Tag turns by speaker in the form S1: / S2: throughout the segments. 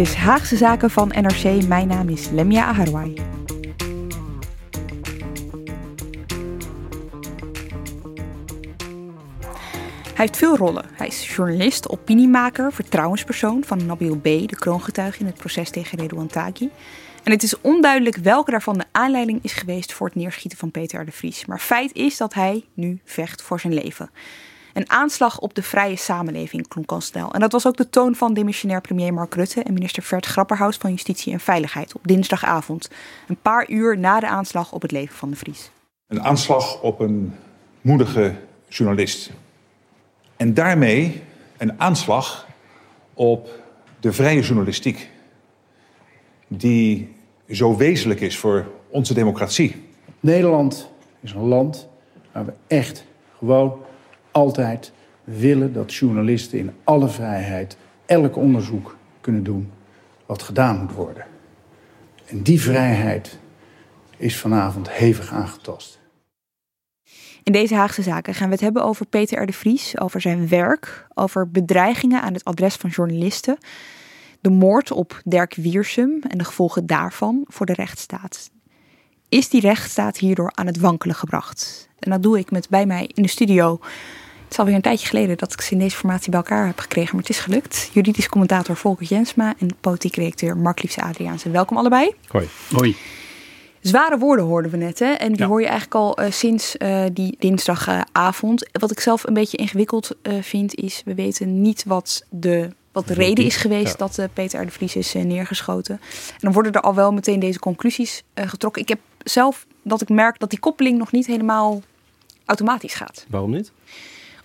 S1: Is Haagse Zaken van NRC. Mijn naam is Lemia Aharwai. Hij heeft veel rollen. Hij is journalist, opiniemaker, vertrouwenspersoon van Nabil B., de kroongetuige in het proces tegen Redouan. En het is onduidelijk welke daarvan de aanleiding is geweest voor het neerschieten van Peter de Vries. Maar feit is dat hij nu vecht voor zijn leven. Een aanslag op de vrije samenleving klonk al snel. En dat was ook de toon van demissionair premier Mark Rutte en minister Vert Grapperhaus van Justitie en Veiligheid op dinsdagavond. Een paar uur na de aanslag op het leven van de Vries.
S2: Een aanslag op een moedige journalist. En daarmee een aanslag op de vrije journalistiek. Die zo wezenlijk is voor onze democratie.
S3: Nederland is een land waar we echt gewoon altijd willen dat journalisten in alle vrijheid elk onderzoek kunnen doen wat gedaan moet worden. En die vrijheid is vanavond hevig aangetast.
S1: In deze Haagse zaken gaan we het hebben over Peter R. de Vries, over zijn werk, over bedreigingen aan het adres van journalisten, de moord op Dirk Wiersum en de gevolgen daarvan voor de rechtsstaat. Is die rechtsstaat hierdoor aan het wankelen gebracht? En dat doe ik met bij mij in de studio. Het is alweer een tijdje geleden dat ik ze in deze formatie bij elkaar heb gekregen, maar het is gelukt. Juridisch commentator Volker Jensma en politiek redacteur Mark Liefse Adriaanse. Welkom allebei.
S4: Hoi.
S5: Hoi.
S1: Zware woorden hoorden we net, hè? En die hoor je eigenlijk al uh, sinds uh, die dinsdagavond. Wat ik zelf een beetje ingewikkeld uh, vind, is we weten niet wat de, wat de reden is geweest ja. dat Peter R. de Vries is neergeschoten. En dan worden er al wel meteen deze conclusies getrokken. Ik heb zelf dat ik merk dat die koppeling nog niet helemaal automatisch gaat.
S4: Waarom niet?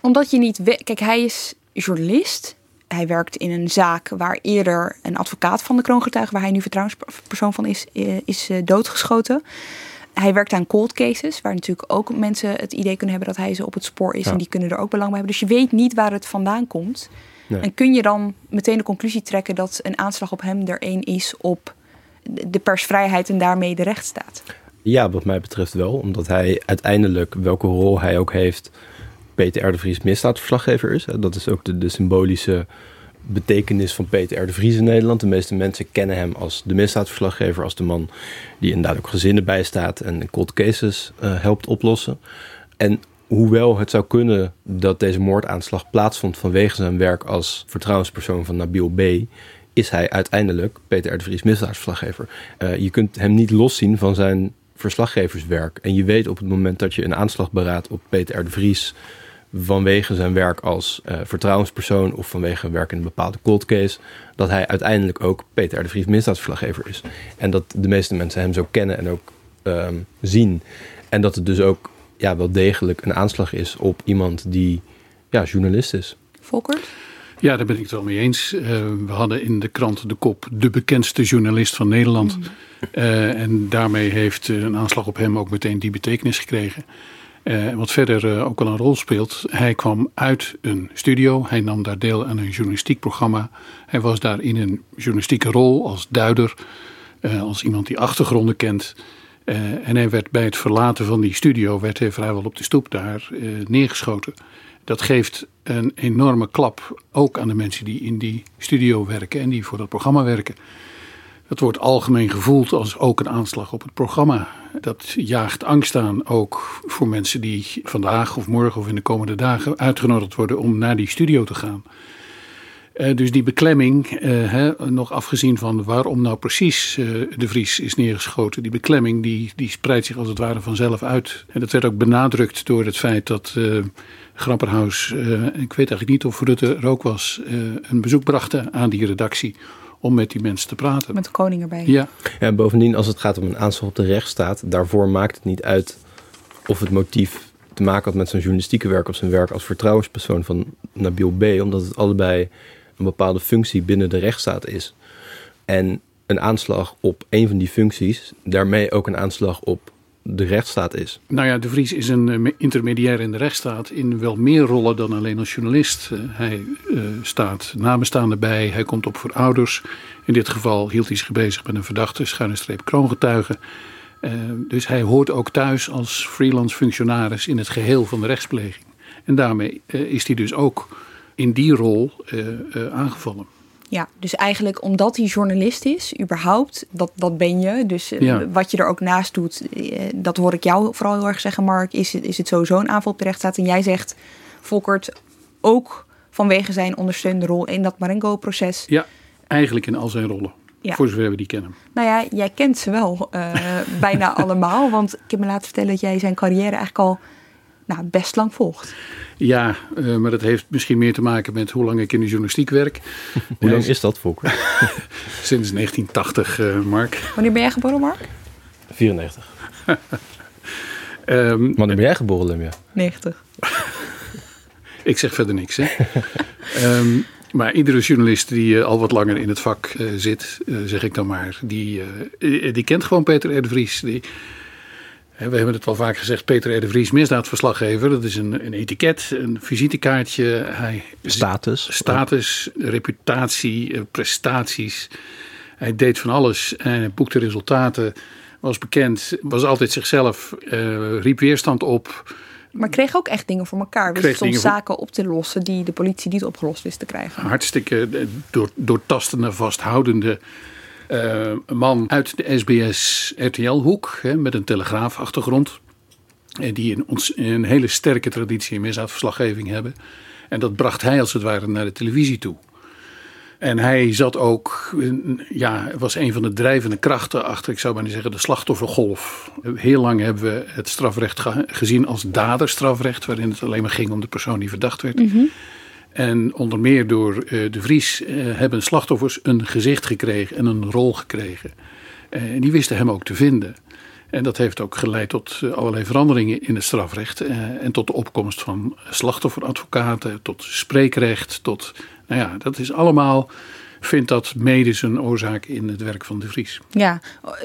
S1: Omdat je niet. Kijk, hij is journalist. Hij werkt in een zaak waar eerder een advocaat van de kroongetuige, waar hij nu vertrouwenspersoon van is, is doodgeschoten. Hij werkt aan cold cases, waar natuurlijk ook mensen het idee kunnen hebben dat hij ze op het spoor is. Ja. En die kunnen er ook belang bij hebben. Dus je weet niet waar het vandaan komt. Nee. En kun je dan meteen de conclusie trekken dat een aanslag op hem er één is op de persvrijheid en daarmee de rechtsstaat?
S4: Ja, wat mij betreft wel. Omdat hij uiteindelijk, welke rol hij ook heeft, Peter R. de Vries misdaadverslaggever is. Dat is ook de, symbolische betekenis van Peter R. de Vries in Nederland. De meeste mensen kennen hem als de misdaadverslaggever, als de man die inderdaad ook gezinnen bijstaat en cold cases uh, helpt oplossen. En hoewel het zou kunnen dat deze moordaanslag plaatsvond vanwege zijn werk als vertrouwenspersoon van Nabil B., is hij uiteindelijk Peter R. de Vries misdaadverslaggever. Uh, je kunt hem niet loszien van zijn verslaggeverswerk. En je weet op het moment dat je een aanslag beraadt op Peter R. de Vries vanwege zijn werk als uh, vertrouwenspersoon of vanwege werk in een bepaalde cold case, dat hij uiteindelijk ook Peter R. de Vries misdaadverslaggever is. En dat de meeste mensen hem zo kennen en ook um, zien. En dat het dus ook ja, wel degelijk een aanslag is op iemand die ja, journalist is.
S1: Volker?
S5: Ja, daar ben ik het wel mee eens. Uh, we hadden in de krant de kop de bekendste journalist van Nederland. Mm. Uh, en daarmee heeft een aanslag op hem ook meteen die betekenis gekregen. Uh, wat verder ook al een rol speelt. Hij kwam uit een studio. Hij nam daar deel aan een journalistiek programma. Hij was daar in een journalistieke rol als duider. Als iemand die achtergronden kent. en hij werd bij het verlaten van die studio. werd hij vrijwel op de stoep daar neergeschoten. Dat geeft een enorme klap. Ook aan de mensen die in die studio werken. en die voor dat programma werken. Dat wordt algemeen gevoeld als ook een aanslag op het programma. Dat jaagt angst aan, ook voor mensen die vandaag of morgen of in de komende dagen uitgenodigd worden om naar die studio te gaan. Uh, dus die beklemming, uh, hè, nog afgezien van waarom nou precies uh, de Vries is neergeschoten, die beklemming die, die spreidt zich als het ware vanzelf uit. En dat werd ook benadrukt door het feit dat Grapperhaus, ik weet eigenlijk niet of Rutte er ook was, een bezoek brachten aan die redactie om met die mensen te praten.
S1: Met de koning erbij.
S5: Ja,
S4: Ja, en bovendien, als het gaat om een aanslag op de rechtsstaat, daarvoor maakt het niet uit of het motief te maken had met zijn journalistieke werk of zijn werk als vertrouwenspersoon van Nabil B, omdat het allebei een bepaalde functie binnen de rechtsstaat is. En een aanslag op een van die functies, daarmee ook een aanslag op de rechtsstaat is.
S5: Nou ja, De Vries is een eh, intermediair in de rechtsstaat in wel meer rollen dan alleen als journalist. Eh, hij eh, staat nabestaanden bij, hij komt op voor ouders. In dit geval hield hij zich bezig met een verdachte, schuine streep kroongetuige. Dus hij hoort ook thuis als freelance functionaris in het geheel van de rechtspleging. En daarmee is hij dus ook in die rol eh, eh, aangevallen.
S1: Ja, dus eigenlijk omdat hij journalist is, überhaupt, dat, dat ben je. Dus eh,
S5: Ja.
S1: wat je er ook naast doet, dat hoor ik jou vooral heel erg zeggen, Mark. Is het, is het sowieso een aanval op de rechtsstaat? En jij zegt, Volkert, ook vanwege zijn ondersteunende rol in dat Marengo-proces.
S5: Ja, eigenlijk in al zijn rollen.
S1: Ja.
S5: Voor zover we die kennen.
S1: Nou ja, jij kent ze wel bijna allemaal. Want ik heb me laten vertellen dat jij zijn carrière eigenlijk al nou, best lang volgt.
S5: Ja, eh, maar dat heeft misschien meer te maken met hoe lang ik in de journalistiek werk.
S4: Hoe lang is dat, Volker?
S5: Sinds 1980, eh, Mark.
S1: Wanneer ben jij geboren, Mark?
S4: 94.
S5: Ehm,
S4: Wanneer ben jij geboren, Lemja?
S1: 90.
S5: Ik zeg verder niks. Hè? Ehm, maar iedere journalist die eh, al wat langer in het vak eh, zit, zeg ik dan maar, die, eh, die kent gewoon Peter R. de Vries. Die, hè, we hebben het wel vaak gezegd, Peter R. de Vries, misdaadverslaggever. Dat is een, een etiket, een visitekaartje. Hij
S4: Status.
S5: status, reputatie, eh, prestaties. Hij deed van alles en hij boekte resultaten. Was bekend, was altijd zichzelf, eh, riep weerstand op.
S1: Maar kreeg ook echt dingen voor elkaar. Wist
S5: Kreeg
S1: soms
S5: voor-
S1: zaken op te lossen die de politie niet opgelost wist te krijgen.
S5: hartstikke eh, door, doortastende, vasthoudende eh, man uit de SBS RTL-hoek met een telegraafachtergrond. En die een, een hele sterke traditie in misdaadverslaggeving hebben. En dat bracht hij als het ware naar de televisie toe. En hij zat ook, eh, ja, was een van de drijvende krachten achter, ik zou maar niet zeggen, de slachtoffergolf. Heel lang hebben we het strafrecht ge- gezien als daderstrafrecht, waarin het alleen maar ging om de persoon die verdacht werd. En onder meer door eh, de Vries eh, hebben slachtoffers een gezicht gekregen en een rol gekregen. Eh, en die wisten hem ook te vinden. En dat heeft ook geleid tot allerlei veranderingen in het strafrecht. en tot de opkomst van slachtofferadvocaten, tot spreekrecht. Tot, nou ja, dat is allemaal, vindt dat mede zijn oorzaak in het werk van de Vries.
S1: Ja,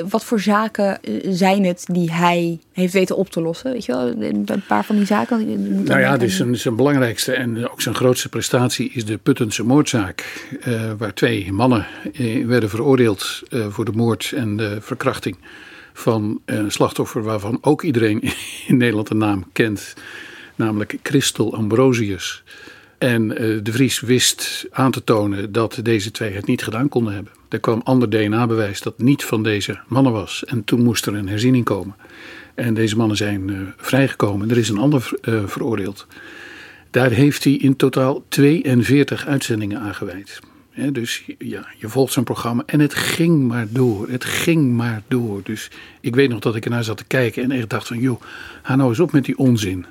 S1: wat voor zaken eh, zijn het die hij heeft weten op te lossen? Weet je wel, een paar van die zaken. Moet
S5: Nou ja, dus zijn, zijn belangrijkste en ook zijn grootste prestatie is de Puttense moordzaak. eh, waar twee mannen eh, werden veroordeeld voor de moord en de verkrachting van een slachtoffer waarvan ook iedereen in Nederland de naam kent. Namelijk Christel Ambrosius. En eh, de Vries wist aan te tonen dat deze twee het niet gedaan konden hebben. Er kwam ander DNA-bewijs dat niet van deze mannen was. En toen moest er een herziening komen. En deze mannen zijn eh, vrijgekomen. Er is een ander eh, veroordeeld. Daar heeft hij in totaal 42 uitzendingen aan gewijd. Dus ja, je volgt zijn programma en het ging maar door. Het ging maar door. Dus ik weet nog dat ik ernaar zat te kijken en echt dacht van... joh, ga nou eens op met die onzin.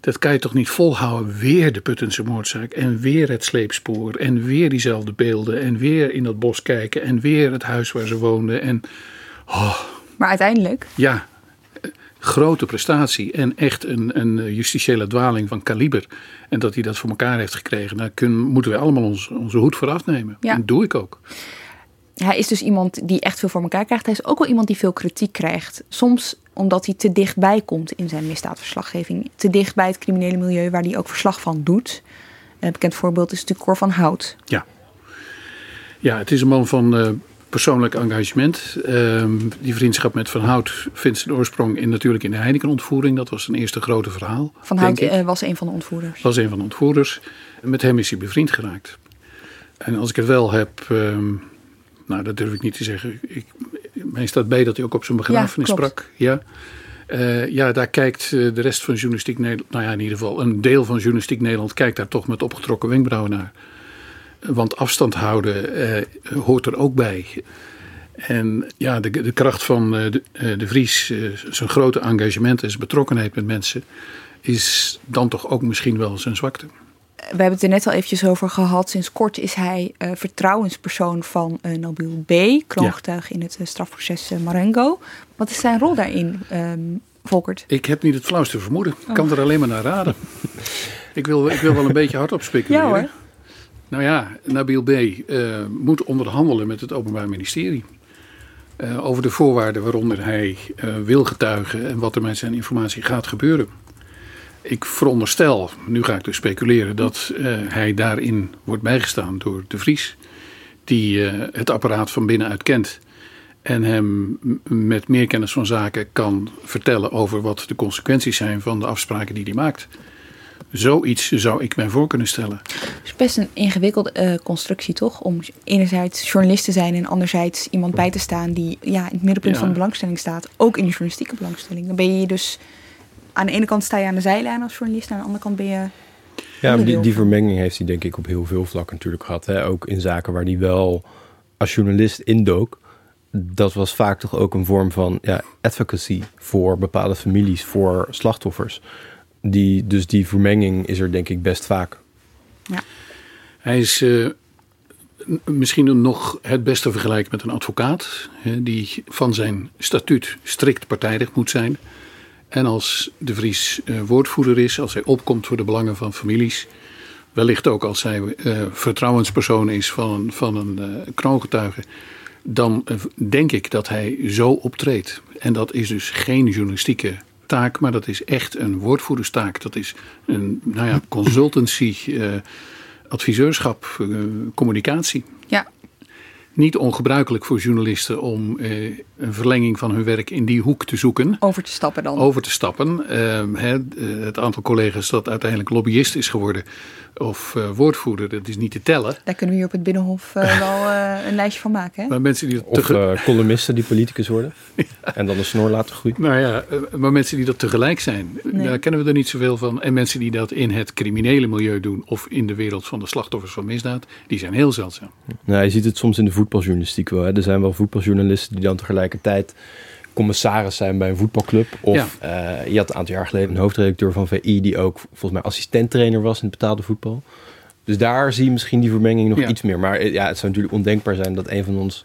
S5: Dat kan je toch niet volhouden. Weer de Puttense moordzaak en weer het sleepspoor... en weer diezelfde beelden en weer in dat bos kijken... en weer het huis waar ze woonden. En
S1: Maar uiteindelijk,
S5: ja, eh, grote prestatie en echt een, een eh, justitiële dwaling van kaliber. En dat hij dat voor elkaar heeft gekregen, daar kunnen, moeten wij allemaal ons, onze hoed voor afnemen.
S1: Ja.
S5: En dat doe ik ook.
S1: hij is dus iemand die echt veel voor elkaar krijgt. Hij is ook wel iemand die veel kritiek krijgt. Soms omdat hij te dichtbij komt in zijn misdaadverslaggeving. Te dicht bij het criminele milieu waar hij ook verslag van doet. Een bekend voorbeeld is natuurlijk Cor van Hout.
S5: Ja, ja het is een man van eh, persoonlijk engagement. Ehm, die vriendschap met Van Hout vindt zijn oorsprong in, natuurlijk in de Heineken-ontvoering. Dat was zijn eerste grote verhaal.
S1: Van Hout eh, was een van de ontvoerders.
S5: was een van de ontvoerders. Met hem is hij bevriend geraakt. En als ik het wel heb, ehm, nou dat durf ik niet te zeggen. Ik, mij staat bij dat hij ook op zijn begrafenis sprak. Ja. Eh, ja, daar kijkt eh, de rest van journalistiek Nederland, nou ja in ieder geval een deel van journalistiek Nederland kijkt daar toch met opgetrokken wenkbrauwen naar. Want afstand houden eh, hoort er ook bij. En ja, de, de kracht van de, de Vries, zijn grote engagement en zijn betrokkenheid met mensen, is dan toch ook misschien wel zijn zwakte.
S1: We hebben het er net al eventjes over gehad. Sinds kort is hij uh, vertrouwenspersoon van uh, Nabil B., kroongetuige in het uh, strafproces Marengo. Wat is zijn rol daarin, um, Volkert?
S5: Ik heb niet het flauwste vermoeden. Ik kan er alleen maar naar raden. ik, wil, ik wil wel een beetje hardop speculeren.
S1: Ja hoor.
S5: Nou ja, Nabil B. moet onderhandelen met het Openbaar Ministerie. over de voorwaarden waaronder hij wil getuigen en wat er met zijn informatie gaat gebeuren ik veronderstel, nu ga ik dus speculeren, dat uh, hij daarin wordt bijgestaan door de Vries, die uh, het apparaat van binnenuit kent en hem met meer kennis van zaken kan vertellen over wat de consequenties zijn van de afspraken die hij maakt. Zoiets zou ik mij voor kunnen stellen.
S1: Het is best een ingewikkelde uh, constructie, toch? Om enerzijds journalist te zijn en anderzijds iemand bij te staan die ja, in het middenpunt ja. van de belangstelling staat. Ook in de journalistieke belangstelling. Dan ben je dus aan de ene kant sta je aan de zijlijn als journalist, aan de andere kant ben je.
S4: Ja, die, die vermenging heeft hij denk ik op heel veel vlakken natuurlijk gehad. Hè? Ook in zaken waar hij wel als journalist indook. Dat was vaak toch ook een vorm van ja, advocacy voor bepaalde families, voor slachtoffers. Die, dus die vermenging is er denk ik best vaak.
S1: Ja.
S5: Hij is uh, misschien nog het beste vergelijken met een advocaat. Hè, die van zijn statuut strikt partijdig moet zijn. En als de Vries uh, woordvoerder is, als hij opkomt voor de belangen van families, wellicht ook als hij uh, vertrouwenspersoon is van, van een uh, kroongetuige, dan denk ik dat hij zo optreedt. En dat is dus geen journalistieke taak, maar dat is echt een woordvoerderstaak. Dat is een nou ja, consultancy, adviseurschap, communicatie. Niet ongebruikelijk voor journalisten om eh, een verlenging van hun werk in die hoek te zoeken.
S1: Over te stappen dan.
S5: Over te stappen. Uh, het aantal collega's dat uiteindelijk lobbyist is geworden of uh, woordvoerder, dat is niet te tellen.
S1: Daar kunnen we hier op het Binnenhof uh, wel een lijstje van maken. Hè?
S5: Maar mensen die
S4: of columnisten die politicus worden en dan de snor laten groeien.
S5: Nou ja, maar mensen die dat tegelijk zijn, nee. daar kennen we er niet zoveel van. En mensen die dat in het criminele milieu doen of in de wereld van de slachtoffers van misdaad, die zijn heel zeldzaam.
S4: Nou, je ziet het soms in de voetbaljournalistiek wel. Hè. Er zijn wel voetbaljournalisten die dan tegelijkertijd commissaris zijn bij een voetbalclub. Of ja. uh, je had een aantal jaar geleden een hoofdredacteur van VI die ook volgens mij assistenttrainer was in het betaalde voetbal. Dus daar zie je misschien die vermenging nog
S5: Ja.
S4: iets meer. Maar eh, ja, het zou natuurlijk ondenkbaar zijn dat een van ons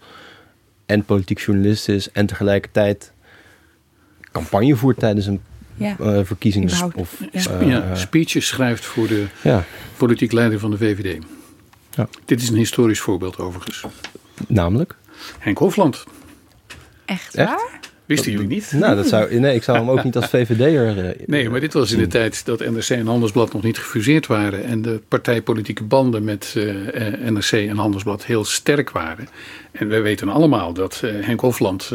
S4: en politiek journalist is en tegelijkertijd campagne voert tijdens een
S1: Ja.
S4: eh, verkiezings-
S1: Überhaupt,
S4: of eh,
S5: ja, speeches schrijft voor de
S4: ja,
S5: politiek leider van de VVD.
S4: Ja.
S5: Dit is een historisch voorbeeld overigens.
S4: namelijk.
S5: Henk Hofland.
S1: Echt,
S4: Echt?
S1: waar?
S5: Wisten jullie niet?
S4: Nou, dat zou, nee, ik zou hem ook niet als VVD'er. eh,
S5: Nee, maar dit was in de tijd dat NRC en Handelsblad nog niet gefuseerd waren. En de partijpolitieke banden met eh, eh, NRC en Handelsblad heel sterk waren. En wij weten allemaal dat Henk Hofland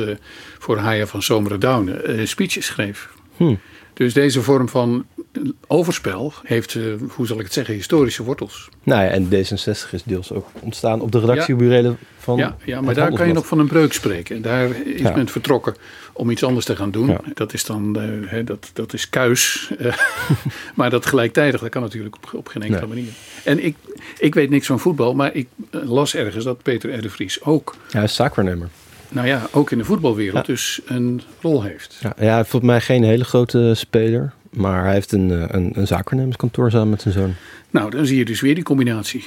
S5: voor Haya van Zomeren Douwen speeches schreef.
S4: Hm.
S5: Dus deze vorm van overspel heeft, eh, hoe zal ik het zeggen, historische wortels.
S4: Nou ja, en D66 is deels ook ontstaan op de redactieburelen van.
S5: Ja, ja maar daar kan je nog van een breuk spreken. Daar is
S4: Ja.
S5: men vertrokken om iets anders te gaan doen.
S4: Ja.
S5: Dat is dan, eh, dat, dat is kuis. Maar dat gelijktijdig, dat kan natuurlijk op, op geen enkele
S4: Nee.
S5: manier. En ik, ik weet niks van voetbal, maar ik eh, las ergens dat Peter R. de Vries ook,
S4: Ja, hij is zaakwaarnemer.
S5: Nou ja, ook in de voetbalwereld dus een rol heeft.
S4: Ja, ja, volgens mij geen hele grote speler. Maar hij heeft een, eh, een, een zaakwaarnemerskantoor samen met zijn zoon.
S5: Nou, dan zie je dus weer die combinatie.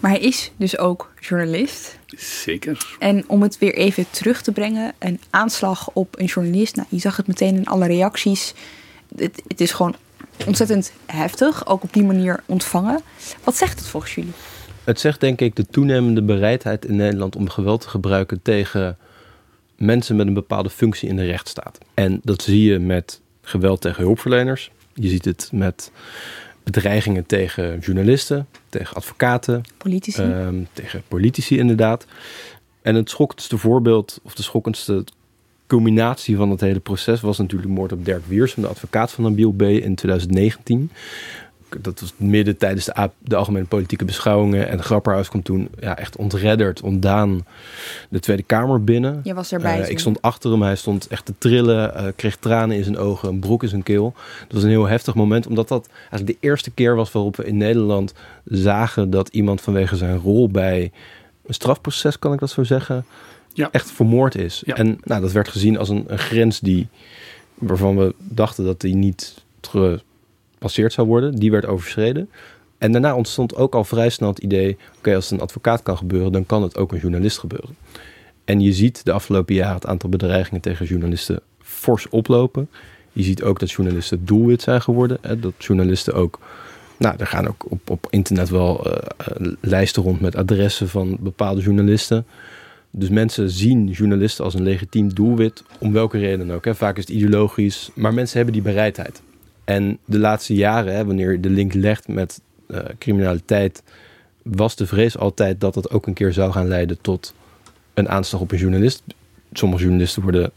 S1: Maar hij is dus ook journalist.
S5: Zeker.
S1: En om het weer even terug te brengen, een aanslag op een journalist. Nou, je zag het meteen in alle reacties. Het, het is gewoon ontzettend heftig, ook op die manier ontvangen. Wat zegt het volgens jullie?
S4: Het zegt denk ik de toenemende bereidheid in Nederland om geweld te gebruiken tegen mensen met een bepaalde functie in de rechtsstaat. En dat zie je met geweld tegen hulpverleners. Je ziet het met bedreigingen tegen journalisten, tegen advocaten,
S1: Politici?
S4: Ehm, tegen politici inderdaad. En het schokkendste voorbeeld, of de schokkendste culminatie van het hele proces... was natuurlijk moord op Dirk Wiersum, de advocaat van Nabil B. in 2019. Dat was midden tijdens de, algemene politieke beschouwingen. En Grapperhaus kwam toen ja, echt ontredderd, ontdaan de Tweede Kamer binnen.
S1: Je was erbij.
S4: Eh, ik stond achter hem, hij stond echt te trillen, eh, kreeg tranen in zijn ogen, een broek in zijn keel. Dat was een heel heftig moment, omdat dat eigenlijk de eerste keer was waarop we in Nederland zagen dat iemand vanwege zijn rol bij een strafproces, kan ik dat zo zeggen,
S5: Ja.
S4: echt vermoord is.
S5: Ja.
S4: En nou, dat werd gezien als een, een grens die, waarvan we dachten dat die niet gepasseerd zou worden. Die werd overschreden. En daarna ontstond ook al vrij snel het idee: oké, als het een advocaat kan gebeuren, dan kan het ook een journalist gebeuren. En je ziet de afgelopen jaren het aantal bedreigingen tegen journalisten fors oplopen. Je ziet ook dat journalisten doelwit zijn geworden. Hè, dat journalisten ook. Nou, er gaan ook op, op internet wel uh, lijsten rond met adressen van bepaalde journalisten. Dus mensen zien journalisten als een legitiem doelwit, om welke reden ook. Hè. Vaak is het ideologisch, maar mensen hebben die bereidheid. En de laatste jaren, hè, wanneer je de link legt met uh, criminaliteit, was de vrees altijd dat het ook een keer zou gaan leiden tot een aanslag op een journalist. Sommige journalisten worden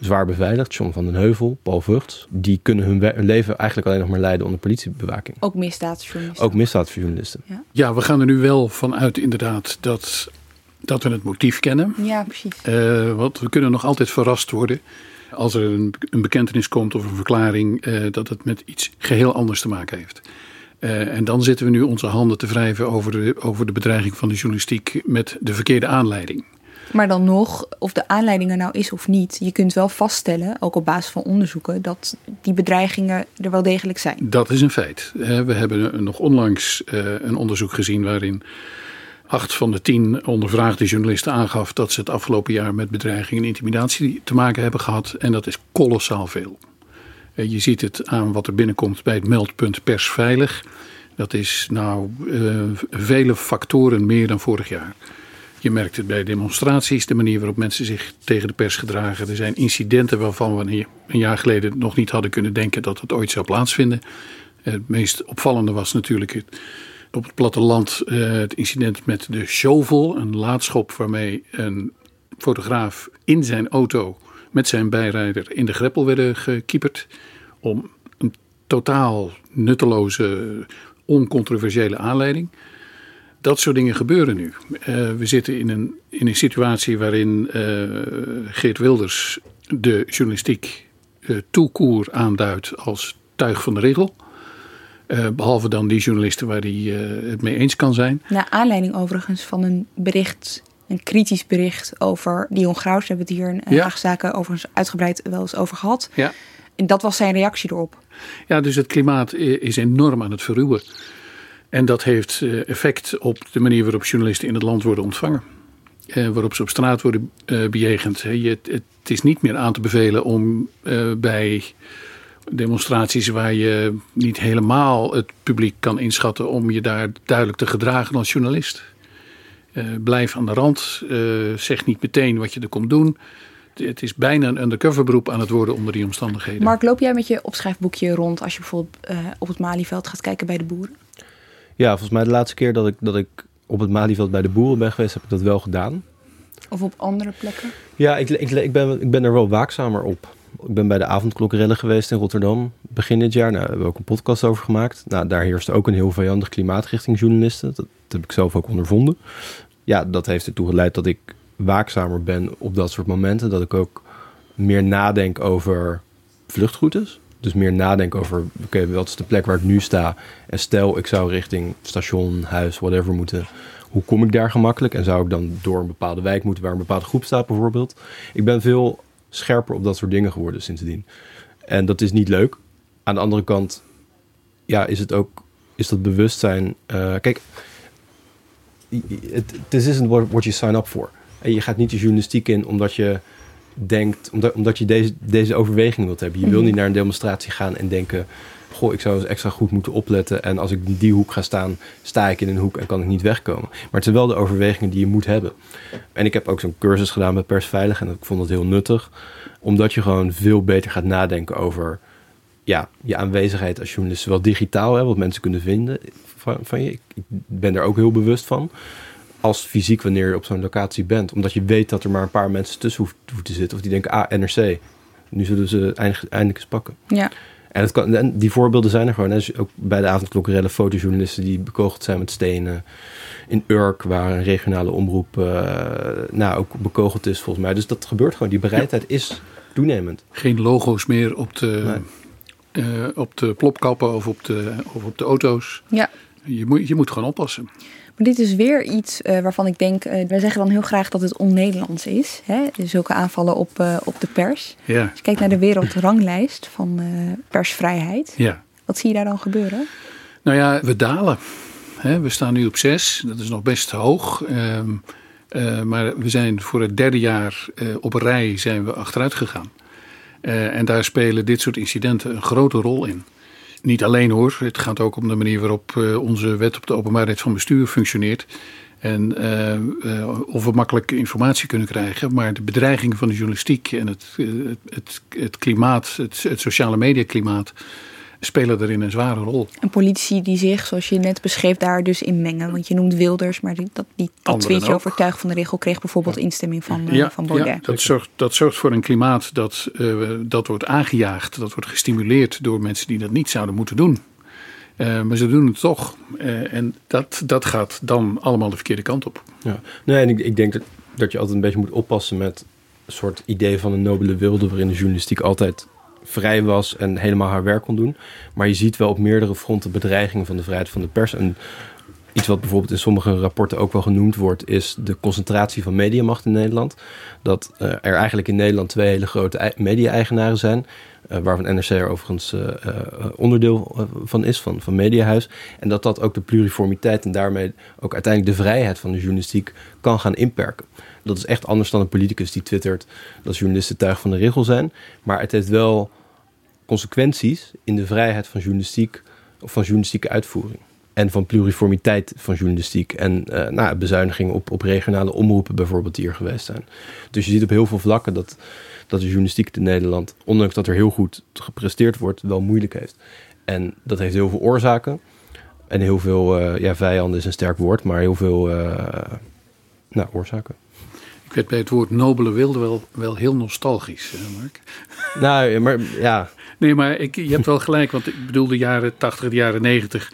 S4: zwaar beveiligd. John van den Heuvel, Paul Vugts. Die kunnen hun, leven eigenlijk alleen nog maar leiden onder politiebewaking.
S1: Ook misdaadjournalisten.
S4: Ook misdaadjournalisten.
S5: Ja. ja, we gaan er nu wel vanuit inderdaad dat, dat we het motief kennen.
S1: Ja, precies.
S5: Uh, want we kunnen nog altijd verrast worden als er een, een bekentenis komt of een verklaring uh, dat het met iets geheel anders te maken heeft. Uh, en dan zitten we nu onze handen te wrijven over de, over de bedreiging van de journalistiek met de verkeerde aanleiding.
S1: Maar dan nog, of de aanleiding er nou is of niet, je kunt wel vaststellen, ook op basis van onderzoeken, dat die bedreigingen er wel degelijk zijn.
S5: Dat is een feit. We hebben nog onlangs eh, een onderzoek gezien waarin acht van de tien ondervraagde journalisten aangaf dat ze het afgelopen jaar met bedreiging en intimidatie te maken hebben gehad. En dat is kolossaal veel. Eh, je ziet het aan wat er binnenkomt bij het meldpunt persveilig. Dat is nou uh, vele factoren meer dan vorig jaar. Je merkt het bij demonstraties, de manier waarop mensen zich tegen de pers gedragen. Er zijn incidenten waarvan we een jaar geleden nog niet hadden kunnen denken dat het ooit zou plaatsvinden. Het meest opvallende was natuurlijk op het platteland eh, het incident met de shovel, een laadschop waarmee een fotograaf in zijn auto met zijn bijrijder in de greppel werden gekieperd. Om een totaal nutteloze, oncontroversiële aanleiding dat soort dingen gebeuren nu. Uh, we zitten in een, in een situatie waarin uh, Geert Wilders de journalistiek uh, toekoer aanduidt als tuig van de regel. Behalve dan die journalisten waar hij het mee eens kan zijn.
S1: Naar aanleiding overigens van een bericht, een kritisch bericht over Dion Graus. We hebben het hier in ja. Zaken overigens uitgebreid wel eens over gehad.
S5: Ja.
S1: En dat was zijn reactie erop.
S5: Ja, dus het klimaat is enorm aan het verruwen. En dat heeft eh, effect op de manier waarop journalisten in het land worden ontvangen. Uh, waarop ze op straat worden uh, bejegend. Je, het, is niet meer aan te bevelen om uh, bij demonstraties waar je niet helemaal het publiek kan inschatten, om je daar duidelijk te gedragen als journalist. blijf aan de rand, zeg niet meteen wat je er komt doen. Het is bijna een undercover beroep aan het worden onder die omstandigheden.
S1: Mark, loop jij met je opschrijfboekje rond als je bijvoorbeeld op het Malieveld gaat kijken bij de boeren?
S4: Ja, volgens mij de laatste keer dat ik, dat ik op het Malieveld bij de boeren ben geweest, heb ik dat wel gedaan.
S1: Of op andere plekken?
S4: Ja, ik, ik, ik, ben, ik ben er wel waakzamer op. Ik ben bij de avondklokkerellen geweest in Rotterdam begin dit jaar. Nou, daar hebben we ook een podcast over gemaakt. Nou, daar heerst ook een heel vijandig klimaat richting journalisten. Dat, heb ik zelf ook ondervonden. Ja, dat heeft ertoe geleid dat ik waakzamer ben op dat soort momenten. Dat ik ook meer nadenk over vluchtroutes. Dus meer nadenken over, oké, wat is de plek waar ik nu sta? En stel, ik zou richting station, huis, whatever moeten. Hoe kom ik daar gemakkelijk? En zou ik dan door een bepaalde wijk moeten waar een bepaalde groep staat bijvoorbeeld? Ik ben veel scherper op dat soort dingen geworden sindsdien. En dat is niet leuk. Aan de andere kant, ja, is het ook, is dat bewustzijn. Uh, kijk, this isn't what, what you sign up for. En je gaat niet de journalistiek in omdat je denkt, omdat, omdat je deze, deze overweging wilt hebben. Je wil mhm. niet naar een demonstratie gaan en denken: Goh, ik zou eens extra goed moeten opletten. En als ik in die hoek ga staan, sta ik in een hoek en kan ik niet wegkomen. Maar het zijn wel de overwegingen die je moet hebben. En ik heb ook zo'n cursus gedaan bij Persveilig en ik vond dat heel nuttig. Omdat je gewoon veel beter gaat nadenken over ja, je aanwezigheid als journalist. Zowel digitaal, hè, wat mensen kunnen vinden van, je. Ik, ben er ook heel bewust van als fysiek wanneer je op zo'n locatie bent. Omdat je weet dat er maar een paar mensen tussen hoeven te zitten. Of die denken, ah, NRC. Nu zullen ze eindelijk, eindelijk eens pakken.
S1: Ja.
S4: En, het kan, en die voorbeelden zijn er gewoon. Hè. Ook bij de avondklokkerellen fotojournalisten die bekogeld zijn met stenen. In Urk, waar een regionale omroep uh, nou, ook bekogeld is volgens mij. Dus dat gebeurt gewoon. Die bereidheid is toenemend.
S5: Geen logo's meer op de, uh, op de plopkappen of op de, of op de auto's.
S1: Ja.
S5: Je moet, je moet gewoon oppassen.
S1: Maar dit is weer iets uh, waarvan ik denk, uh, wij zeggen dan heel graag dat het on-Nederlands is. Hè? Zulke aanvallen op, uh, op de pers.
S5: Ja.
S1: Als je kijkt naar de wereldranglijst van persvrijheid,
S5: ja.
S1: wat zie je daar dan gebeuren?
S5: Nou ja, we dalen. we staan nu op zes. Dat is nog best hoog. Ehm, eh, maar we zijn voor het derde jaar op rij zijn we achteruit gegaan. En daar spelen dit soort incidenten een grote rol in. Niet alleen hoor, het gaat ook om de manier waarop onze wet op de openbaarheid van bestuur functioneert. En of we makkelijk informatie kunnen krijgen. Maar de bedreiging van de journalistiek en het, het, het, het klimaat, het, het sociale mediaklimaat spelen erin een zware rol.
S1: En politici die zich, zoals je net beschreef, daar dus in mengen. Want je noemt Wilders, maar die, dat, die, dat tweetje over tuig van de regel kreeg bijvoorbeeld instemming van, uh, van Baudet. Ja,
S5: dat, zorgt, dat zorgt voor een klimaat dat, uh, dat wordt aangejaagd, dat wordt gestimuleerd door mensen die dat niet zouden moeten doen. Uh, maar ze doen het toch. en dat, dat gaat dan allemaal de verkeerde kant op.
S4: Ja. Nee, en ik, ik denk dat, dat je altijd een beetje moet oppassen met een soort idee van een nobele wilde, waarin de journalistiek altijd vrij was en helemaal haar werk kon doen. Maar je ziet wel op meerdere fronten bedreigingen van de vrijheid van de pers. En iets wat bijvoorbeeld in sommige rapporten ook wel genoemd wordt, is de concentratie van mediamacht in Nederland. Dat uh, er eigenlijk in Nederland twee hele grote media-eigenaren zijn. Uh, waarvan NRC er overigens uh, onderdeel van is, van, van Mediahuis. En dat dat ook de pluriformiteit en daarmee ook uiteindelijk de vrijheid van de journalistiek kan gaan inperken. Dat is echt anders dan een politicus die twittert dat journalisten tuig van de regel zijn. Maar het heeft wel consequenties in de vrijheid van journalistiek of van journalistieke uitvoering. En van pluriformiteit van journalistiek. En uh, nou, bezuinigingen op, op regionale omroepen bijvoorbeeld die er geweest zijn. Dus je ziet op heel veel vlakken dat, dat de journalistiek in Nederland, ondanks dat er heel goed gepresteerd wordt, wel moeilijk heeft. En dat heeft heel veel oorzaken. En heel veel, uh, ja, vijanden is een sterk woord, maar heel veel uh, nou, oorzaken.
S5: Ik werd bij het woord nobele wilde wel, wel heel nostalgisch, Mark.
S4: Nou, maar ja.
S5: Nee, maar ik, je hebt wel gelijk, want ik bedoel de jaren 80, de jaren 90.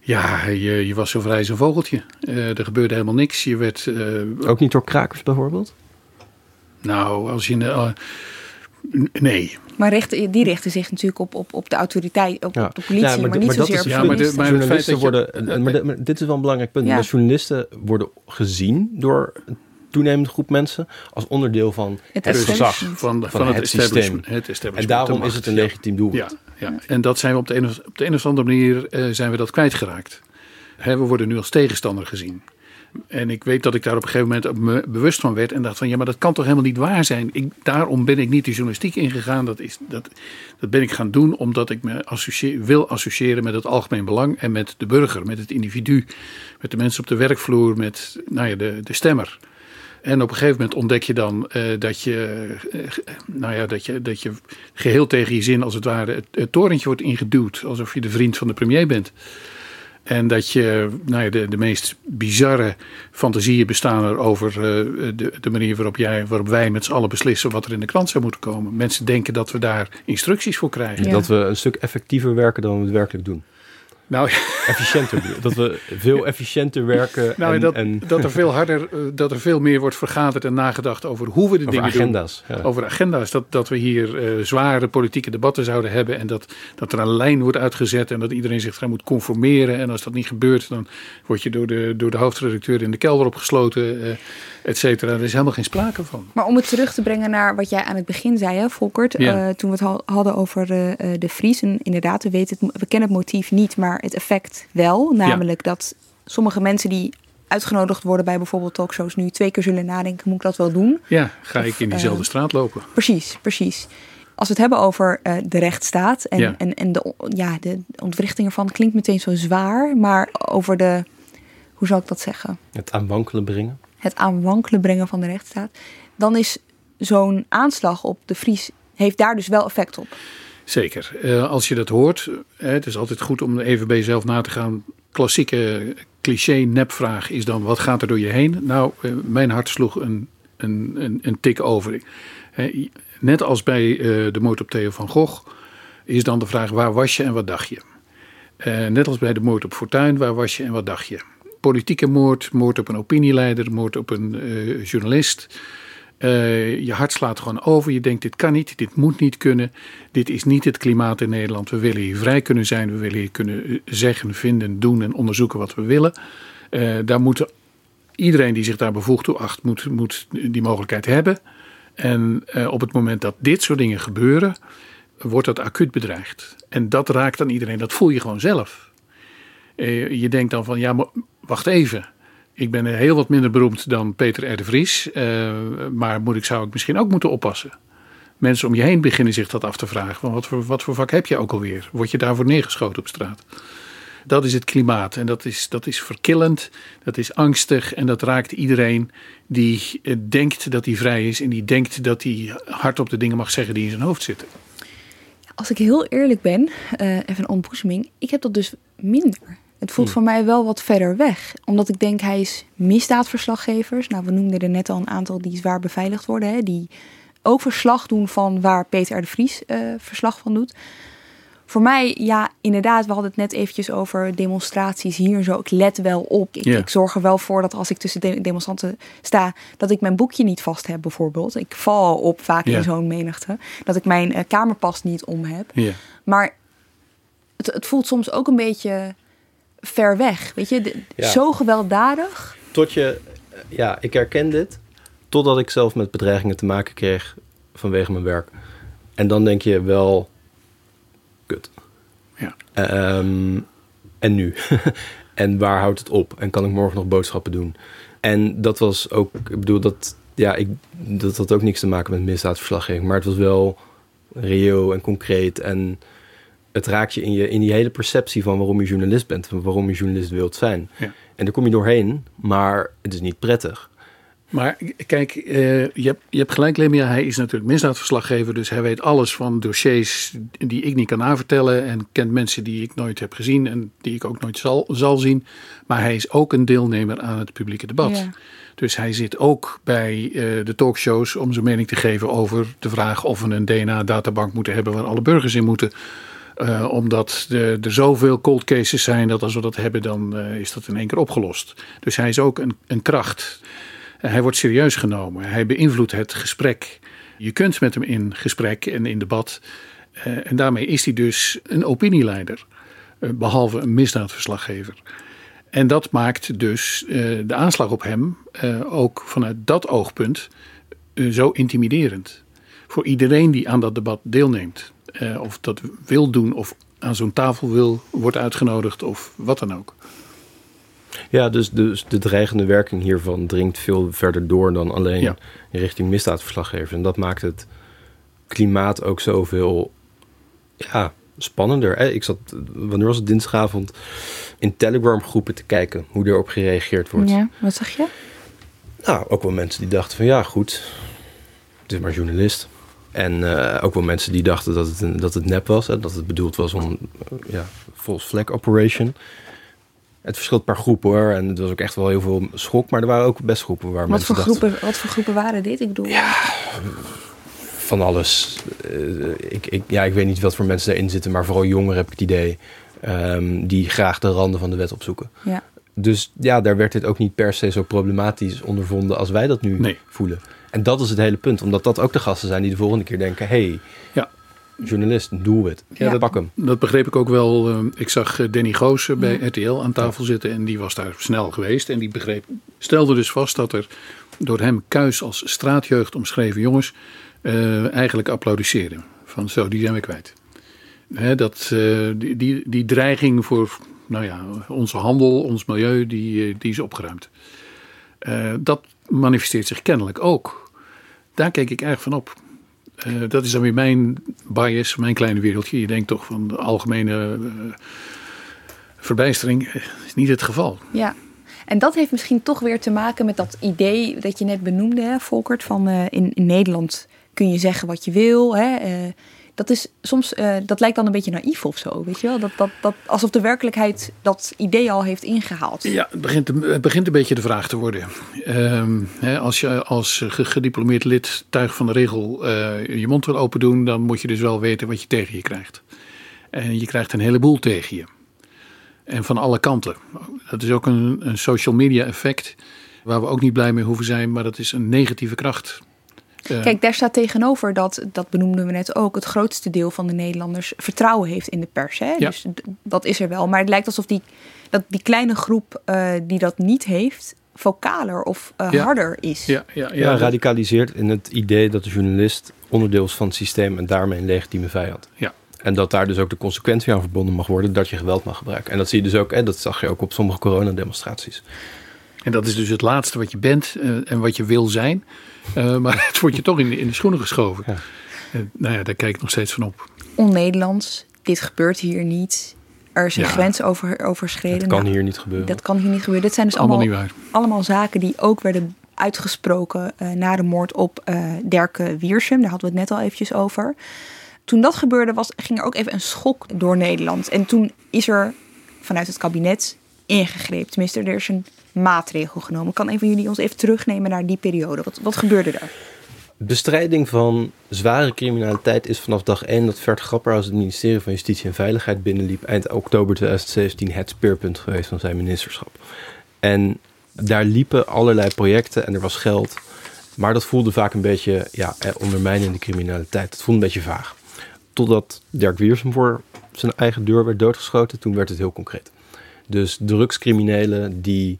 S5: Ja, je, je was zo vrij als een vogeltje. Uh, er gebeurde helemaal niks. Je werd, uh,
S4: Ook niet door krakers bijvoorbeeld?
S5: Nou, als je... Uh, nee.
S1: Maar rechten, die richten zich natuurlijk op, op, op de autoriteit, op, ja. op de politie, ja, maar, maar, niet zozeer op ja, maar, de,
S4: maar journalisten worden, maar, maar, dit is wel een belangrijk punt. Ja. Journalisten worden gezien door toenemende groep mensen als onderdeel van het, het gezag van, van, het, het, systeem. Het en daarom is het een legitiem doel.
S5: Ja, ja, en dat zijn we op de een of, op de een of andere manier uh, zijn we dat kwijtgeraakt. He, we worden nu als tegenstander gezien. En ik weet dat ik daar op een gegeven moment me bewust van werd en dacht van ja, maar dat kan toch helemaal niet waar zijn. Ik, daarom ben ik niet de journalistiek ingegaan. Dat, is, dat, dat ben ik gaan doen omdat ik me associeer, wil associëren met het algemeen belang en met de burger, met het individu, met de mensen op de werkvloer, met nou ja, de, de stemmer. En op een gegeven moment ontdek je dan uh, dat, je, uh, nou ja, dat, je, dat je geheel tegen je zin als het ware het, het, torentje wordt ingeduwd. Alsof je de vriend van de premier bent. En dat je nou ja, de, de meest bizarre fantasieën bestaan er over uh, de, de manier waarop, jij, waarop wij met z'n allen beslissen wat er in de krant zou moeten komen. Mensen denken dat we daar instructies voor krijgen.
S4: Ja. Dat we een stuk effectiever werken dan we het werkelijk doen. Nou, efficiënter. dat we veel efficiënter werken.
S5: Nou, en, dat, en... dat er veel harder, eh, dat er veel meer wordt vergaderd en nagedacht over hoe we de dingen
S4: agenda's,
S5: doen. Ja. Over agenda's. Dat, dat we hier uh, zware politieke debatten zouden hebben. En dat, dat er een lijn wordt uitgezet en dat iedereen zich eraan moet conformeren. En als dat niet gebeurt, dan word je door de, door de hoofdredacteur in de kelder opgesloten. Uh, et cetera. Er is helemaal geen sprake van.
S1: Maar om het terug te brengen naar wat jij aan het begin zei, hè, Volkert. Ja. Uh, toen we het hadden over de Vries. En inderdaad, we, weten het, we kennen het motief niet, maar het effect wel. Namelijk dat sommige mensen die uitgenodigd worden bij bijvoorbeeld talkshows nu twee keer zullen nadenken, moet ik dat wel doen?
S5: Ja, ga ik in diezelfde uh, straat lopen?
S1: Precies, precies. Als we het hebben over uh, de rechtsstaat en, ja. en, en de, ja, de ontwrichting ervan klinkt meteen zo zwaar, maar over de, hoe zou ik dat zeggen?
S4: Het aanwankelen brengen.
S1: Het aanwankelen brengen van de rechtsstaat. Dan is zo'n aanslag op de Vries, heeft daar dus wel effect op.
S5: Zeker. Uh, als je dat hoort, het is altijd goed om even bij jezelf na te gaan. Klassieke cliché nepvraag is dan, wat gaat er door je heen? Nou, uh, mijn hart sloeg een, een, een, een tik over. net als bij de moord op Theo van Gogh is dan de vraag, waar was je en wat dacht je? net als bij de moord op Fortuin, waar was je en wat dacht je? Politieke moord, moord op een opinieleider, moord op een journalist... Uh, je hart slaat gewoon over. Je denkt: dit kan niet, dit moet niet kunnen. Dit is niet het klimaat in Nederland. We willen hier vrij kunnen zijn. We willen hier kunnen eh, zeggen, vinden, doen en onderzoeken wat we willen. Uh, daar moet iedereen die zich daar bevoegd toe acht, moet, moet die mogelijkheid hebben. En op het moment dat dit soort dingen gebeuren, wordt dat acuut bedreigd. En dat raakt aan iedereen. Dat voel je gewoon zelf. Eh, je denkt dan van, ja, maar wacht even. Ik ben heel wat minder beroemd dan Peter R. de Vries. eh, maar moet ik, zou ik misschien ook moeten oppassen? Mensen om je heen beginnen zich dat af te vragen. Van wat, voor, wat voor vak heb je ook alweer? Word je daarvoor neergeschoten op straat? Dat is het klimaat. En dat is, dat is verkillend, dat is angstig. En dat raakt iedereen die eh, denkt dat hij vrij is. En die denkt dat hij hardop de dingen mag zeggen die in zijn hoofd zitten.
S1: Als ik heel eerlijk ben, eh, even een ontboezeming, ik heb dat dus minder. Het voelt
S4: Hmm.
S1: voor mij wel wat verder weg. Omdat ik denk, hij is misdaadverslaggevers. Nou, we noemden er net al een aantal die zwaar beveiligd worden. Hè, die ook verslag doen van waar Peter R. de Vries eh, verslag van doet. Voor mij, ja, inderdaad, we hadden het net eventjes over demonstraties hier en zo. Ik let wel op. Ik, zorg er wel voor dat als ik tussen de demonstranten sta, dat ik mijn boekje niet vast heb, bijvoorbeeld. Ik val op vaak in zo'n menigte. Dat ik mijn eh, kamerpas niet om heb. Maar het, het voelt soms ook een beetje ver weg. Weet je, De-
S4: Ja.
S1: zo gewelddadig.
S4: Tot je, ja, ik herken dit. Totdat ik zelf met bedreigingen te maken kreeg vanwege mijn werk. En dan denk je wel, kut.
S5: Ja.
S4: Ehm, en nu? en waar houdt het op? En kan ik morgen nog boodschappen doen? En dat was ook, ik bedoel, dat, ja, ik, dat had ook niks te maken met misdaadverslaggeving. Maar het was wel reëel en concreet. En het raakt je in, je in die hele perceptie van waarom je journalist bent. En waarom je journalist wilt zijn.
S5: Ja.
S4: En daar kom je doorheen, maar het is niet prettig.
S5: Maar kijk, eh, je, hebt, je hebt gelijk, Lemia. Hij is natuurlijk misdaadverslaggever. Dus hij weet alles van dossiers die ik niet kan aanvertellen. En kent mensen die ik nooit heb gezien en die ik ook nooit zal, zal zien. Maar hij is ook een deelnemer aan het publieke debat.
S1: Ja.
S5: Dus hij zit ook bij eh, de talkshows om zijn mening te geven over de vraag of we een DNA-databank moeten hebben waar alle burgers in moeten. Eh, omdat er zoveel cold cases zijn dat als we dat hebben, dan eh, is dat in één keer opgelost. Dus hij is ook een, een kracht. Eh, hij wordt serieus genomen. Hij beïnvloedt het gesprek. Je kunt met hem in gesprek en in debat. En daarmee is hij dus een opinieleider. eh, behalve een misdaadverslaggever. En dat maakt dus de aanslag op hem ook vanuit dat oogpunt zo intimiderend. Voor iedereen die aan dat debat deelneemt. Eh, of dat wil doen of aan zo'n tafel wil, wordt uitgenodigd of wat dan ook.
S4: Ja, dus, dus de dreigende werking hiervan dringt veel verder door dan alleen
S5: Ja.
S4: richting misdaadverslaggevers. En dat maakt het klimaat ook zoveel ja, spannender. hè. Ik zat, wanneer was het dinsdagavond, in Telegram groepen te kijken hoe erop gereageerd wordt.
S1: Ja, wat zeg je?
S4: Nou, ook wel mensen die dachten van ja, goed, het is maar journalist. En eh, ook wel mensen die dachten dat het, een, dat het nep was. Hè, dat het bedoeld was om eh, ja, false flag operation. Het verschilt per groep hoor. En het was ook echt wel heel veel schok. Maar er waren ook best groepen waar
S1: Wat
S4: mensen
S1: voor,
S4: dachten
S1: groepen, wat voor groepen waren dit? Ik bedoel,
S4: van alles. Eh, ik, ik, ja, ik weet niet wat voor mensen daarin zitten. Maar vooral jongeren heb ik het idee. ehm, die graag de randen van de wet opzoeken.
S1: ja.
S4: Dus ja, daar werd dit ook niet per se zo problematisch ondervonden als wij dat nu
S5: Nee.
S4: voelen. En dat is het hele punt, omdat dat ook de gasten zijn die de volgende keer denken: hey,
S5: Ja.
S4: journalist, doe het.
S1: Ja.
S4: Ja, pak hem.
S5: Dat begreep ik ook wel. Eh, Ik zag eh, Danny Goosen bij RTL aan tafel zitten en die was daar snel geweest. En die begreep, stelde dus vast dat er door hem kuis als straatjeugd omschreven jongens eh, eigenlijk applaudisseren. Van zo, die zijn we kwijt. Hè, dat, eh, die, die, die dreiging voor nou ja, onze handel, ons milieu, die, eh, die is opgeruimd. Eh, dat manifesteert zich kennelijk ook. Daar keek ik erg van op. Eh, dat is dan weer mijn bias, mijn kleine wereldje. Je denkt toch van de algemene eh, verbijstering. Eh, is niet het geval.
S1: Ja. En dat heeft misschien toch weer te maken met dat idee dat je net benoemde, hè, Volkert, van in, Nederland kun je zeggen wat je wil. Hè, dat is soms, eh, dat lijkt dan een beetje naïef of zo, weet je wel? Dat, dat, dat, alsof de werkelijkheid dat idee al heeft ingehaald.
S5: Ja, het begint, het begint een beetje de vraag te worden. Ehm, hè, als je als ge- gediplomeerd lid tuig van de regel eh, je mond wil open doen, dan moet je dus wel weten wat je tegen je krijgt. En je krijgt een heleboel tegen je. En van alle kanten. Dat is ook een, een social media effect waar we ook niet blij mee hoeven zijn, maar dat is een negatieve kracht.
S1: Kijk, daar staat tegenover dat, dat benoemden we net ook, het grootste deel van de Nederlanders vertrouwen heeft in de pers. Hè?
S5: Ja.
S1: Dus dat is er wel. Maar het lijkt alsof die, dat die kleine groep eh, die dat niet heeft, vocaler of eh,
S5: Ja.
S1: harder is.
S5: ja, ja, ja,
S4: radicaliseert in het idee dat de journalist onderdeel is van het systeem en daarmee een legitieme vijand.
S5: Ja.
S4: En dat daar dus ook de consequentie aan verbonden mag worden dat je geweld mag gebruiken. En dat zie je dus ook, en dat zag je ook op sommige coronademonstraties.
S5: En dat is dus het laatste wat je bent uh, en wat je wil zijn. Uh, maar het wordt je toch in de, in de schoenen geschoven. Ja. Uh, nou ja, daar kijk ik nog steeds van op.
S1: On-Nederlands, dit gebeurt hier niet. Er is een ja. grens over, overschreden.
S4: Dat kan nou, hier niet gebeuren.
S1: Dat kan hier niet gebeuren. Dit zijn dus allemaal, allemaal, allemaal zaken die ook werden uitgesproken na de moord op Derke Wiersum. Daar hadden we het net al eventjes over toen dat gebeurde, was, ging er ook even een schok door Nederland. En toen is er vanuit het kabinet ingegrepen. Tenminste, er is een maatregel genomen. Kan een van jullie ons even terugnemen naar die periode? Wat, wat gebeurde er?
S4: Bestrijding van zware criminaliteit is vanaf dag 1 dat Vert Grapperhaus het ministerie van Justitie en Veiligheid binnenliep eind oktober 2017 het speerpunt geweest van zijn ministerschap. En daar liepen allerlei projecten en er was geld. Maar dat voelde vaak een beetje ja, ondermijnende criminaliteit. Het voelde een beetje vaag. Totdat Dirk Wiersum voor zijn eigen deur werd doodgeschoten. Toen werd het heel concreet. Dus drugscriminelen die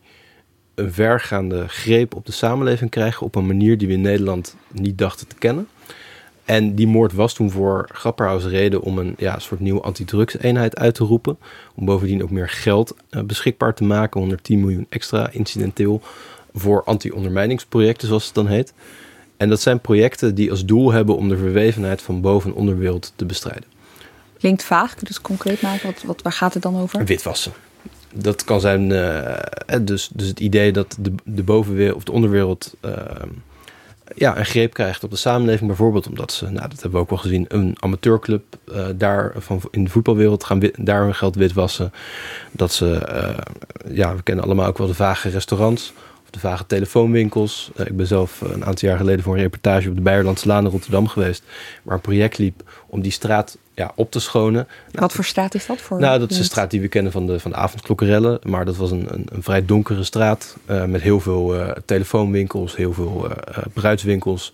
S4: een vergaande greep op de samenleving krijgen op een manier die we in Nederland niet dachten te kennen. En die moord was toen voor Grapperhaus reden om een ja, soort nieuwe antidrugseenheid uit te roepen. Om bovendien ook meer geld uh, beschikbaar te maken, 110 miljoen extra incidenteel, voor anti-ondermijningsprojecten zoals het dan heet. En dat zijn projecten die als doel hebben om de verwevenheid van boven- en onderwereld te bestrijden.
S1: Klinkt vaag, dus concreet maken, wat, wat, waar gaat het dan over?
S4: Witwassen. Dat kan zijn, uh, dus, dus het idee dat de, de bovenwereld of de onderwereld uh, ja, een greep krijgt op de samenleving. Bijvoorbeeld omdat ze, nou, dat hebben we ook wel gezien, een amateurclub uh, daar van, in de voetbalwereld gaan daar hun geld witwassen. Dat ze, ja, we kennen allemaal ook wel de vage restaurants de vage telefoonwinkels. Uh, ik ben zelf een aantal jaar geleden voor een reportage op de Beierlandse Laan in Rotterdam geweest. Waar een project liep om die straat ja, op te schonen.
S1: Wat voor straat is dat voor?
S4: Nou, dat is een straat die we kennen van de, van de avondklokkerellen. Maar dat was een, een, een vrij donkere straat. Uh, met heel veel uh, telefoonwinkels, heel veel bruidswinkels.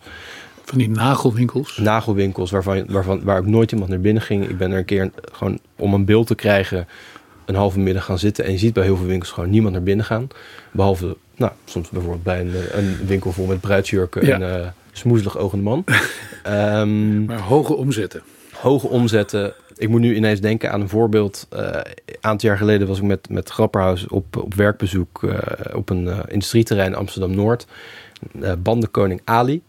S5: Van die nagelwinkels?
S4: Nagelwinkels, waarvan, waarvan, waar ook nooit iemand naar binnen ging. Ik ben er een keer gewoon om een beeld te krijgen een halve middag gaan zitten. En je ziet bij heel veel winkels gewoon niemand naar binnen gaan. Behalve, nou, soms bijvoorbeeld bij een, eh, een winkel vol met bruidsjurken ja. en uh, smoezelig ogende man.
S5: um, maar hoge omzetten.
S4: Hoge omzetten. Ik moet nu ineens denken aan een voorbeeld. Uh, een aantal jaar geleden was ik met, met Grapperhaus op, op werkbezoek uh, op een uh, industrieterrein Amsterdam-Noord. bandenkoning Ali.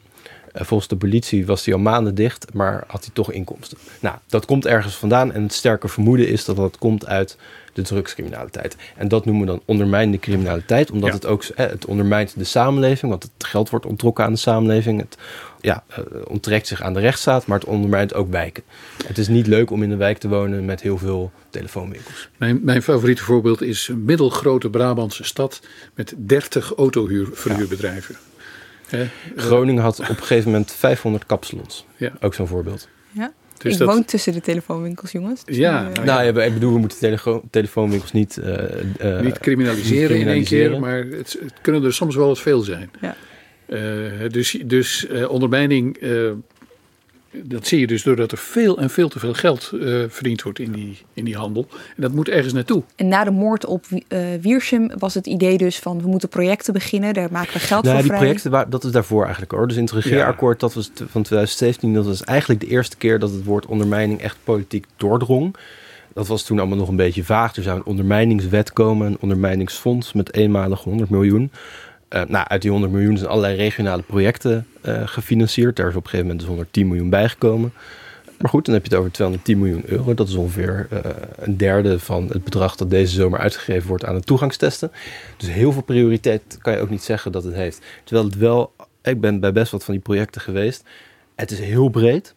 S4: volgens de politie was hij al maanden dicht, maar had hij toch inkomsten. Nou, dat komt ergens vandaan en het sterke vermoeden is dat dat komt uit de drugscriminaliteit. En dat noemen we dan ondermijnende criminaliteit, omdat het ook het ondermijnt de samenleving, want het geld wordt onttrokken aan de samenleving. Het ja, uh, onttrekt zich aan de rechtsstaat, maar het ondermijnt ook wijken. Het is niet leuk om in een wijk te wonen met heel veel telefoonwinkels.
S5: Mijn, mijn favoriete voorbeeld is een middelgrote Brabantse stad met 30 autoverhuurbedrijven.
S4: Ja. Groningen had op een gegeven moment 500 kapsalons. Ja. Ook zo'n voorbeeld.
S1: Ja. Dus ik dat... woon tussen de telefoonwinkels, jongens.
S5: Dus ja,
S4: nou, nou ja. ik bedoel, we moeten tele telefoonwinkels niet... Uh,
S5: uh, niet, criminaliseren in één keer, maar het, het, kunnen er soms wel wat veel zijn. Ja. Uh, dus dus ondermijning dat zie je dus doordat er veel en veel te veel geld uh, verdiend wordt in die, in die handel. En dat moet ergens naartoe.
S1: En na de moord op uh, Wiersum was het idee dus van we moeten projecten beginnen, daar maken we geld nou, voor
S4: die projecten, dat is daarvoor eigenlijk hoor. Dus in het regeerakkoord dat was van 2017, dat was eigenlijk de eerste keer dat het woord ondermijning echt politiek doordrong. Dat was toen allemaal nog een beetje vaag. Er zou een ondermijningswet komen, een ondermijningsfonds met eenmalig 100 miljoen. Uh, nou, uit die 100 miljoen zijn allerlei regionale projecten uh, gefinancierd. Daar is op een gegeven moment dus 110 miljoen bijgekomen. Maar goed, dan heb je het over 210 miljoen euro. Dat is ongeveer uh, een derde van het bedrag dat deze zomer uitgegeven wordt aan de toegangstesten. Dus heel veel prioriteit kan je ook niet zeggen dat het heeft. Terwijl het wel, ik ben bij best wat van die projecten geweest. Het is heel breed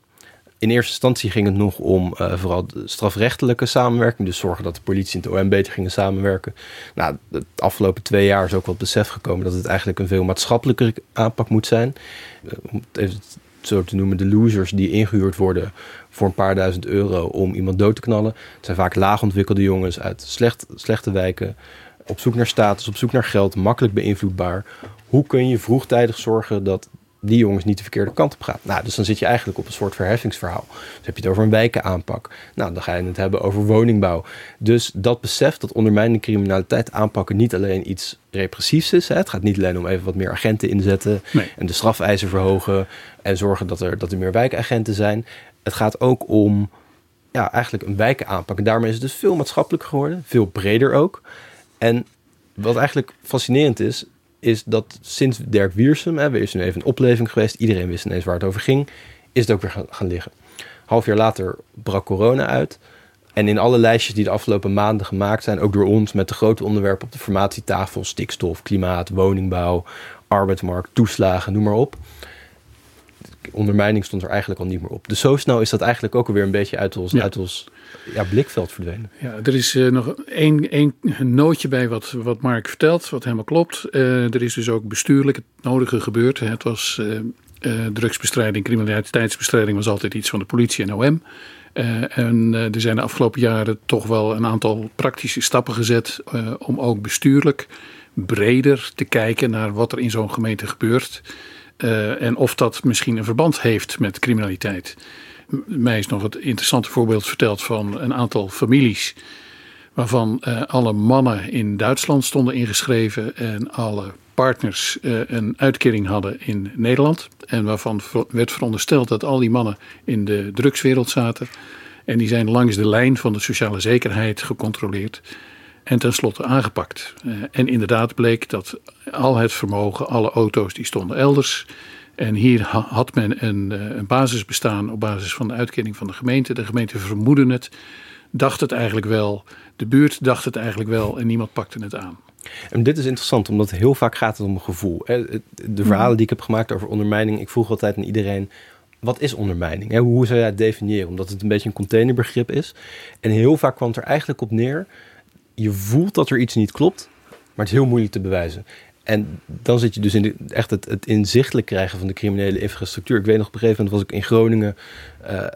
S4: in eerste instantie ging het nog om uh, vooral strafrechtelijke samenwerking. Dus zorgen dat de politie en het OM beter gingen samenwerken. Nou, de afgelopen twee jaar is ook het besef gekomen dat het eigenlijk een veel maatschappelijker aanpak moet zijn. Uh, om het even zo te noemen, de losers die ingehuurd worden voor een paar duizend euro om iemand dood te knallen. Het zijn vaak laagontwikkelde jongens uit slecht, slechte wijken. Op zoek naar status, op zoek naar geld, makkelijk beïnvloedbaar. Hoe kun je vroegtijdig zorgen dat die jongens niet de verkeerde kant op gaan. Nou, dus dan zit je eigenlijk op een soort verheffingsverhaal. Dus heb je het over een wijkenaanpak. Nou, dan ga je het hebben over woningbouw. Dus dat besef dat ondermijnende criminaliteit aanpakken niet alleen iets repressiefs is. Hè. Het gaat niet alleen om even wat meer agenten inzetten en de strafeisen verhogen en zorgen dat er, dat er meer wijkagenten zijn. Het gaat ook om ja, eigenlijk een wijken aanpak. En daarmee is het dus veel maatschappelijker geworden, veel breder ook. En wat eigenlijk fascinerend is, is dat sinds Dirk Wiersum, hè, er is nu even een opleving geweest, iedereen wist ineens waar het over ging, is het ook weer gaan, gaan liggen. Half jaar later brak corona uit. En in alle lijstjes die de afgelopen maanden gemaakt zijn, ook door ons met de grote onderwerpen op de formatietafel, stikstof, klimaat, woningbouw, arbeidsmarkt, toeslagen, noem maar op. Ondermijning stond er eigenlijk al niet meer op. Dus zo snel is dat eigenlijk ook alweer een beetje uit ons,
S5: Ja.
S4: uit ons ja, blikveld verdwenen.
S5: Ja, er is eh, nog één, één nootje bij wat, wat Mark vertelt, wat helemaal klopt. Eh, er is dus ook bestuurlijk het nodige gebeurd. Het was eh, drugsbestrijding, criminaliteitsbestrijding was altijd iets van de politie en OM. En er zijn de afgelopen jaren toch wel een aantal praktische stappen gezet om ook bestuurlijk breder te kijken naar wat er in zo'n gemeente gebeurt. Eh, en of dat misschien een verband heeft met criminaliteit. Mij is nog het interessante voorbeeld verteld van een aantal families waarvan eh, alle mannen in Duitsland stonden ingeschreven en alle partners eh, een uitkering hadden in Nederland. En waarvan werd verondersteld dat al die mannen in de drugswereld zaten. En die zijn langs de lijn van de sociale zekerheid gecontroleerd en tenslotte aangepakt. Eh, en inderdaad bleek dat al het vermogen, alle auto's, die stonden elders. En hier ha- had men een, eh, een basisbestaan op basis van de uitkering van de gemeente. De gemeente vermoedde het, dacht het eigenlijk wel. De buurt dacht het eigenlijk wel en niemand pakte het aan.
S4: En dit is interessant, omdat heel vaak gaat het om een gevoel. De verhalen die ik heb gemaakt over ondermijning, ik vroeg altijd aan iedereen: wat is ondermijning? Hoe zou jij het definiëren? Omdat het een beetje een containerbegrip is. En heel vaak kwam het er eigenlijk op neer: je voelt dat er iets niet klopt, maar het is heel moeilijk te bewijzen. En dan zit je dus in echt het, het inzichtelijk krijgen van de criminele infrastructuur. Ik weet nog, op een gegeven moment was ik in Groningen eh,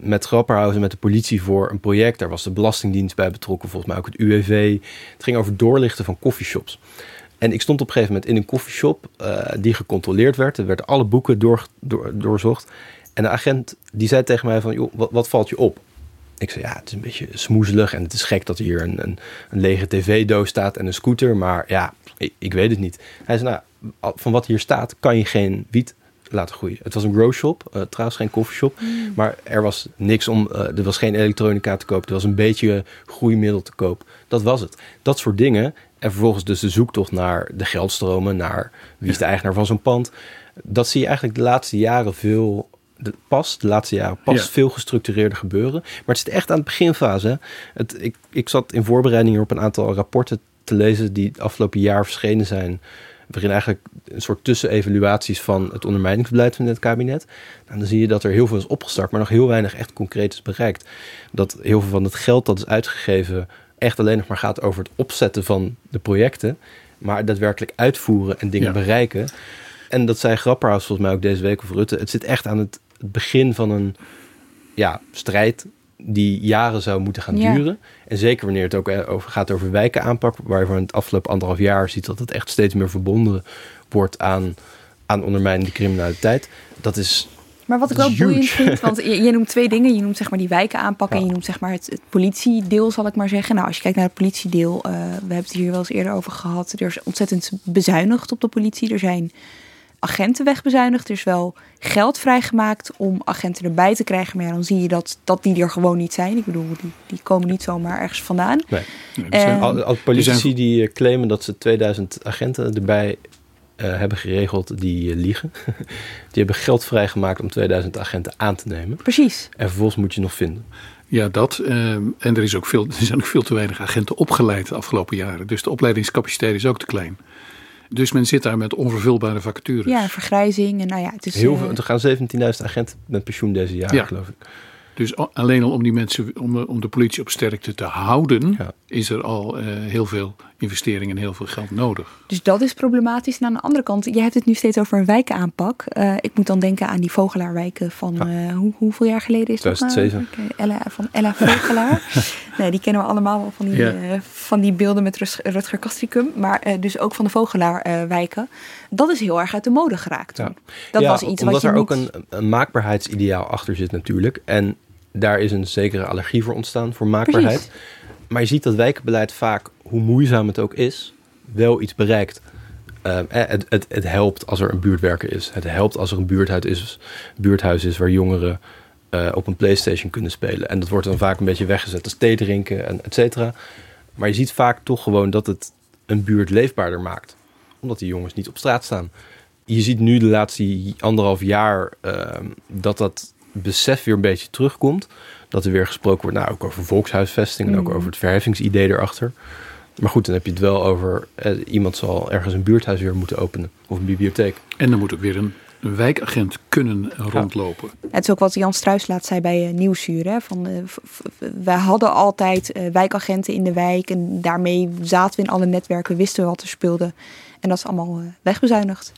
S4: met Grapperhausen, met de politie voor een project. Daar was de Belastingdienst bij betrokken, volgens mij ook het UWV. Het ging over doorlichten van coffeeshops. En ik stond op een gegeven moment in een coffeeshop eh, die gecontroleerd werd. Er werden alle boeken door, door, doorzocht. En de agent die zei tegen mij van, joh, wat, wat valt je op? Ik zei, ja, het is een beetje smoezelig en het is gek dat hier een, een, een lege tv-doos staat en een scooter. Maar ja, ik, ik weet het niet. Hij zei, nou, van wat hier staat kan je geen wiet laten groeien. Het was een grow shop, eh, trouwens geen coffeeshop. Maar er was niks om, eh, er was geen elektronica te koop. Er was een beetje groeimiddel te koop. Dat was het. Dat soort dingen. En vervolgens dus de zoektocht naar de geldstromen, naar wie is de eigenaar van zo'n pand. Dat zie je eigenlijk de laatste jaren veel, de, pas, de laatste jaren pas
S5: Ja.
S4: veel gestructureerder gebeuren. Maar het zit echt aan de beginfase. Het, ik, ik zat in voorbereiding hier op een aantal rapporten te lezen die het afgelopen jaar verschenen zijn. Waarin eigenlijk een soort tussenevaluaties van het ondermijningsbeleid van dit kabinet. En dan zie je dat er heel veel is opgestart, maar nog heel weinig echt concreet is bereikt. Dat heel veel van het geld dat is uitgegeven echt alleen nog maar gaat over het opzetten van de projecten. Maar daadwerkelijk uitvoeren en dingen
S5: Ja.
S4: bereiken. En dat zei Grapperhaus volgens mij ook deze week of Rutte. Het zit echt aan het, het begin van een ja, strijd die jaren zou moeten gaan
S1: Ja.
S4: duren. En zeker wanneer het ook eh, over, gaat over wijkenaanpak, waarvan het afgelopen anderhalf jaar ziet dat het echt steeds meer verbonden wordt aan, aan ondermijnende criminaliteit. Dat is
S1: Maar wat ik wel
S4: Huge.
S1: boeiend vind, want je, je noemt twee dingen. Je noemt zeg maar die wijken aanpakken
S4: Ja.
S1: en je noemt zeg maar het, het politiedeel, zal ik maar zeggen. Nou, als je kijkt naar het politiedeel, eh, we hebben het hier wel eens eerder over gehad. Er is ontzettend bezuinigd op de politie. Er zijn agenten wegbezuinigd. Er is wel geld vrijgemaakt om agenten erbij te krijgen. Maar ja, dan zie je dat, dat die er gewoon niet zijn. Ik bedoel, die, die komen niet zomaar ergens vandaan.
S4: nee.
S5: Nee, er zijn-
S1: Eh,
S4: Al, al politici die eh, claimen dat ze 2000 agenten erbij eh, hebben geregeld, die eh, liegen. die hebben geld vrijgemaakt om 2000 agenten aan te nemen.
S1: Precies.
S4: En vervolgens moet je nog vinden.
S5: Ja, dat. eh, en er, is ook veel, er zijn ook veel te weinig agenten opgeleid de afgelopen jaren. Dus de opleidingscapaciteit is ook te klein. Dus men zit daar met onvervulbare vacatures.
S1: Ja, vergrijzing. En nou ja, het is...
S4: Heel
S1: eh,
S4: veel, er gaan 17.000 agenten met pensioen deze jaar,
S5: Ja.
S4: geloof ik.
S5: Dus alleen al om die mensen, om de, om de politie op sterkte te houden,
S4: Ja.
S5: is er al eh, heel veel investering en heel veel geld nodig.
S1: Dus dat is problematisch. En aan de andere kant, je hebt het nu steeds over een wijkenaanpak. Eh ik moet dan denken aan die Vogelaarwijken van
S4: Ja.
S1: eh, hoe, hoeveel jaar geleden is dat? nou?
S4: 2007.
S1: Oké, Ella, van Ella Vogelaar. nee, die kennen we allemaal wel van die,
S5: Ja.
S1: eh, van die beelden met Rus- Rutger Kastricum. Maar eh, dus ook van de Vogelaarwijken. dat is heel erg uit de mode geraakt toen.
S4: Ja.
S1: Dat
S4: Ja,
S1: was iets
S4: omdat
S1: wat je
S4: er ook een, een maakbaarheidsideaal achter zit natuurlijk. En daar is een zekere allergie voor ontstaan, voor maakbaarheid.
S1: Precies.
S4: Maar je ziet dat wijkenbeleid vaak, hoe moeizaam het ook is, wel iets bereikt. Eh, het, het, het helpt als er een buurtwerker is. Het helpt als er een buurthuis is, buurthuis is waar jongeren eh, op een PlayStation kunnen spelen. En dat wordt dan vaak een beetje weggezet als thee drinken en et cetera. Maar je ziet vaak toch gewoon dat het een buurt leefbaarder maakt. Omdat die jongens niet op straat staan. Je ziet nu de laatste anderhalf jaar ehm, dat dat besef weer een beetje terugkomt. Dat er weer gesproken wordt, nou ook over volkshuisvesting en ook
S1: Mhm.
S4: over het verheffingsidee erachter. Maar goed, dan heb je het wel over eh, iemand zal ergens een buurthuis weer moeten openen of een bibliotheek.
S5: En dan moet ook weer een, wijkagent kunnen rondlopen.
S1: Het is ook wat Jan Struis laat zei bij uh, Nieuwsuur. Hè? Van, uh, wij hadden altijd uh, wijkagenten in de wijk. En daarmee zaten we in alle netwerken, wisten we wat er speelde. En dat is allemaal uh, wegbezuinigd.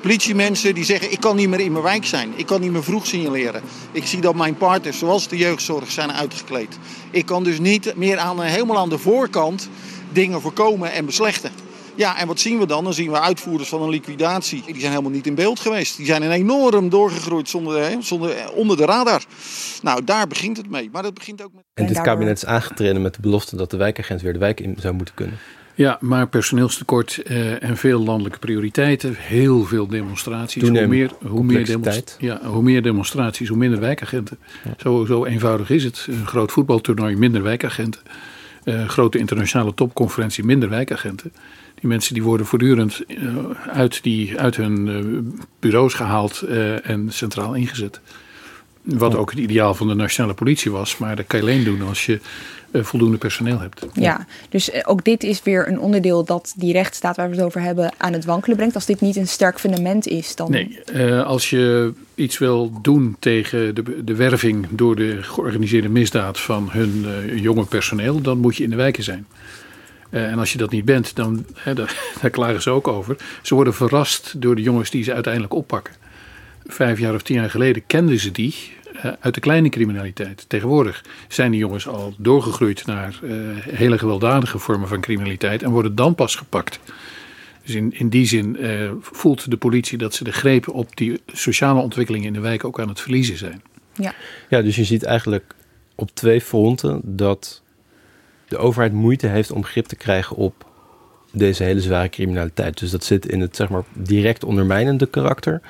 S6: Politiemensen die zeggen ik kan niet meer in mijn wijk zijn. Ik kan niet meer vroeg signaleren. Ik zie dat mijn partners zoals de jeugdzorg zijn uitgekleed. Ik kan dus niet meer aan, helemaal aan de voorkant dingen voorkomen en beslechten. Ja, en wat zien we dan? Dan zien we uitvoerders van een liquidatie. Die zijn helemaal niet in beeld geweest. Die zijn enorm doorgegroeid zonder, zonder, onder de radar. Nou, daar begint het mee. Maar dat begint ook met...
S4: En dit kabinet is aangetreden met de belofte dat de wijkagent weer de wijk in zou moeten kunnen.
S5: Ja, maar personeelstekort uh, en veel landelijke prioriteiten, heel veel demonstraties. Hoe meer, hoe, meer demonst ja, hoe meer demonstraties, hoe minder wijkagenten. Ja. Zo, zo eenvoudig is het. Een groot voetbaltoernooi, minder wijkagenten. Uh, grote internationale topconferentie, minder wijkagenten. Die mensen die worden voortdurend uh, uit, die, uit hun bureaus gehaald en centraal ingezet. Wat ook het ideaal van de nationale politie was. Maar dat kan je alleen doen als je voldoende personeel hebt.
S1: Ja, dus uh, ook dit is weer een onderdeel dat die rechtsstaat waar we het over hebben aan het wankelen brengt. Als dit niet een sterk fundament is, dan.
S5: Nee, uh, als je iets wil doen tegen de, de werving door de georganiseerde misdaad van hun jonge personeel, dan moet je in de wijken zijn. en als je dat niet bent, dan daar, daar klagen ze ook over. Ze worden verrast door de jongens die ze uiteindelijk oppakken. Vijf jaar of tien jaar geleden kenden ze die uit de kleine criminaliteit. Tegenwoordig zijn die jongens al doorgegroeid naar uh, hele gewelddadige vormen van criminaliteit en worden dan pas gepakt. Dus in, in die zin uh, voelt de politie dat ze de greep op die sociale ontwikkelingen in de wijk ook aan het verliezen zijn.
S1: Ja,
S4: ja dus je ziet eigenlijk op twee fronten dat de overheid moeite heeft om grip te krijgen op deze hele zware criminaliteit. Dus dat zit in het zeg maar direct ondermijnende karakter.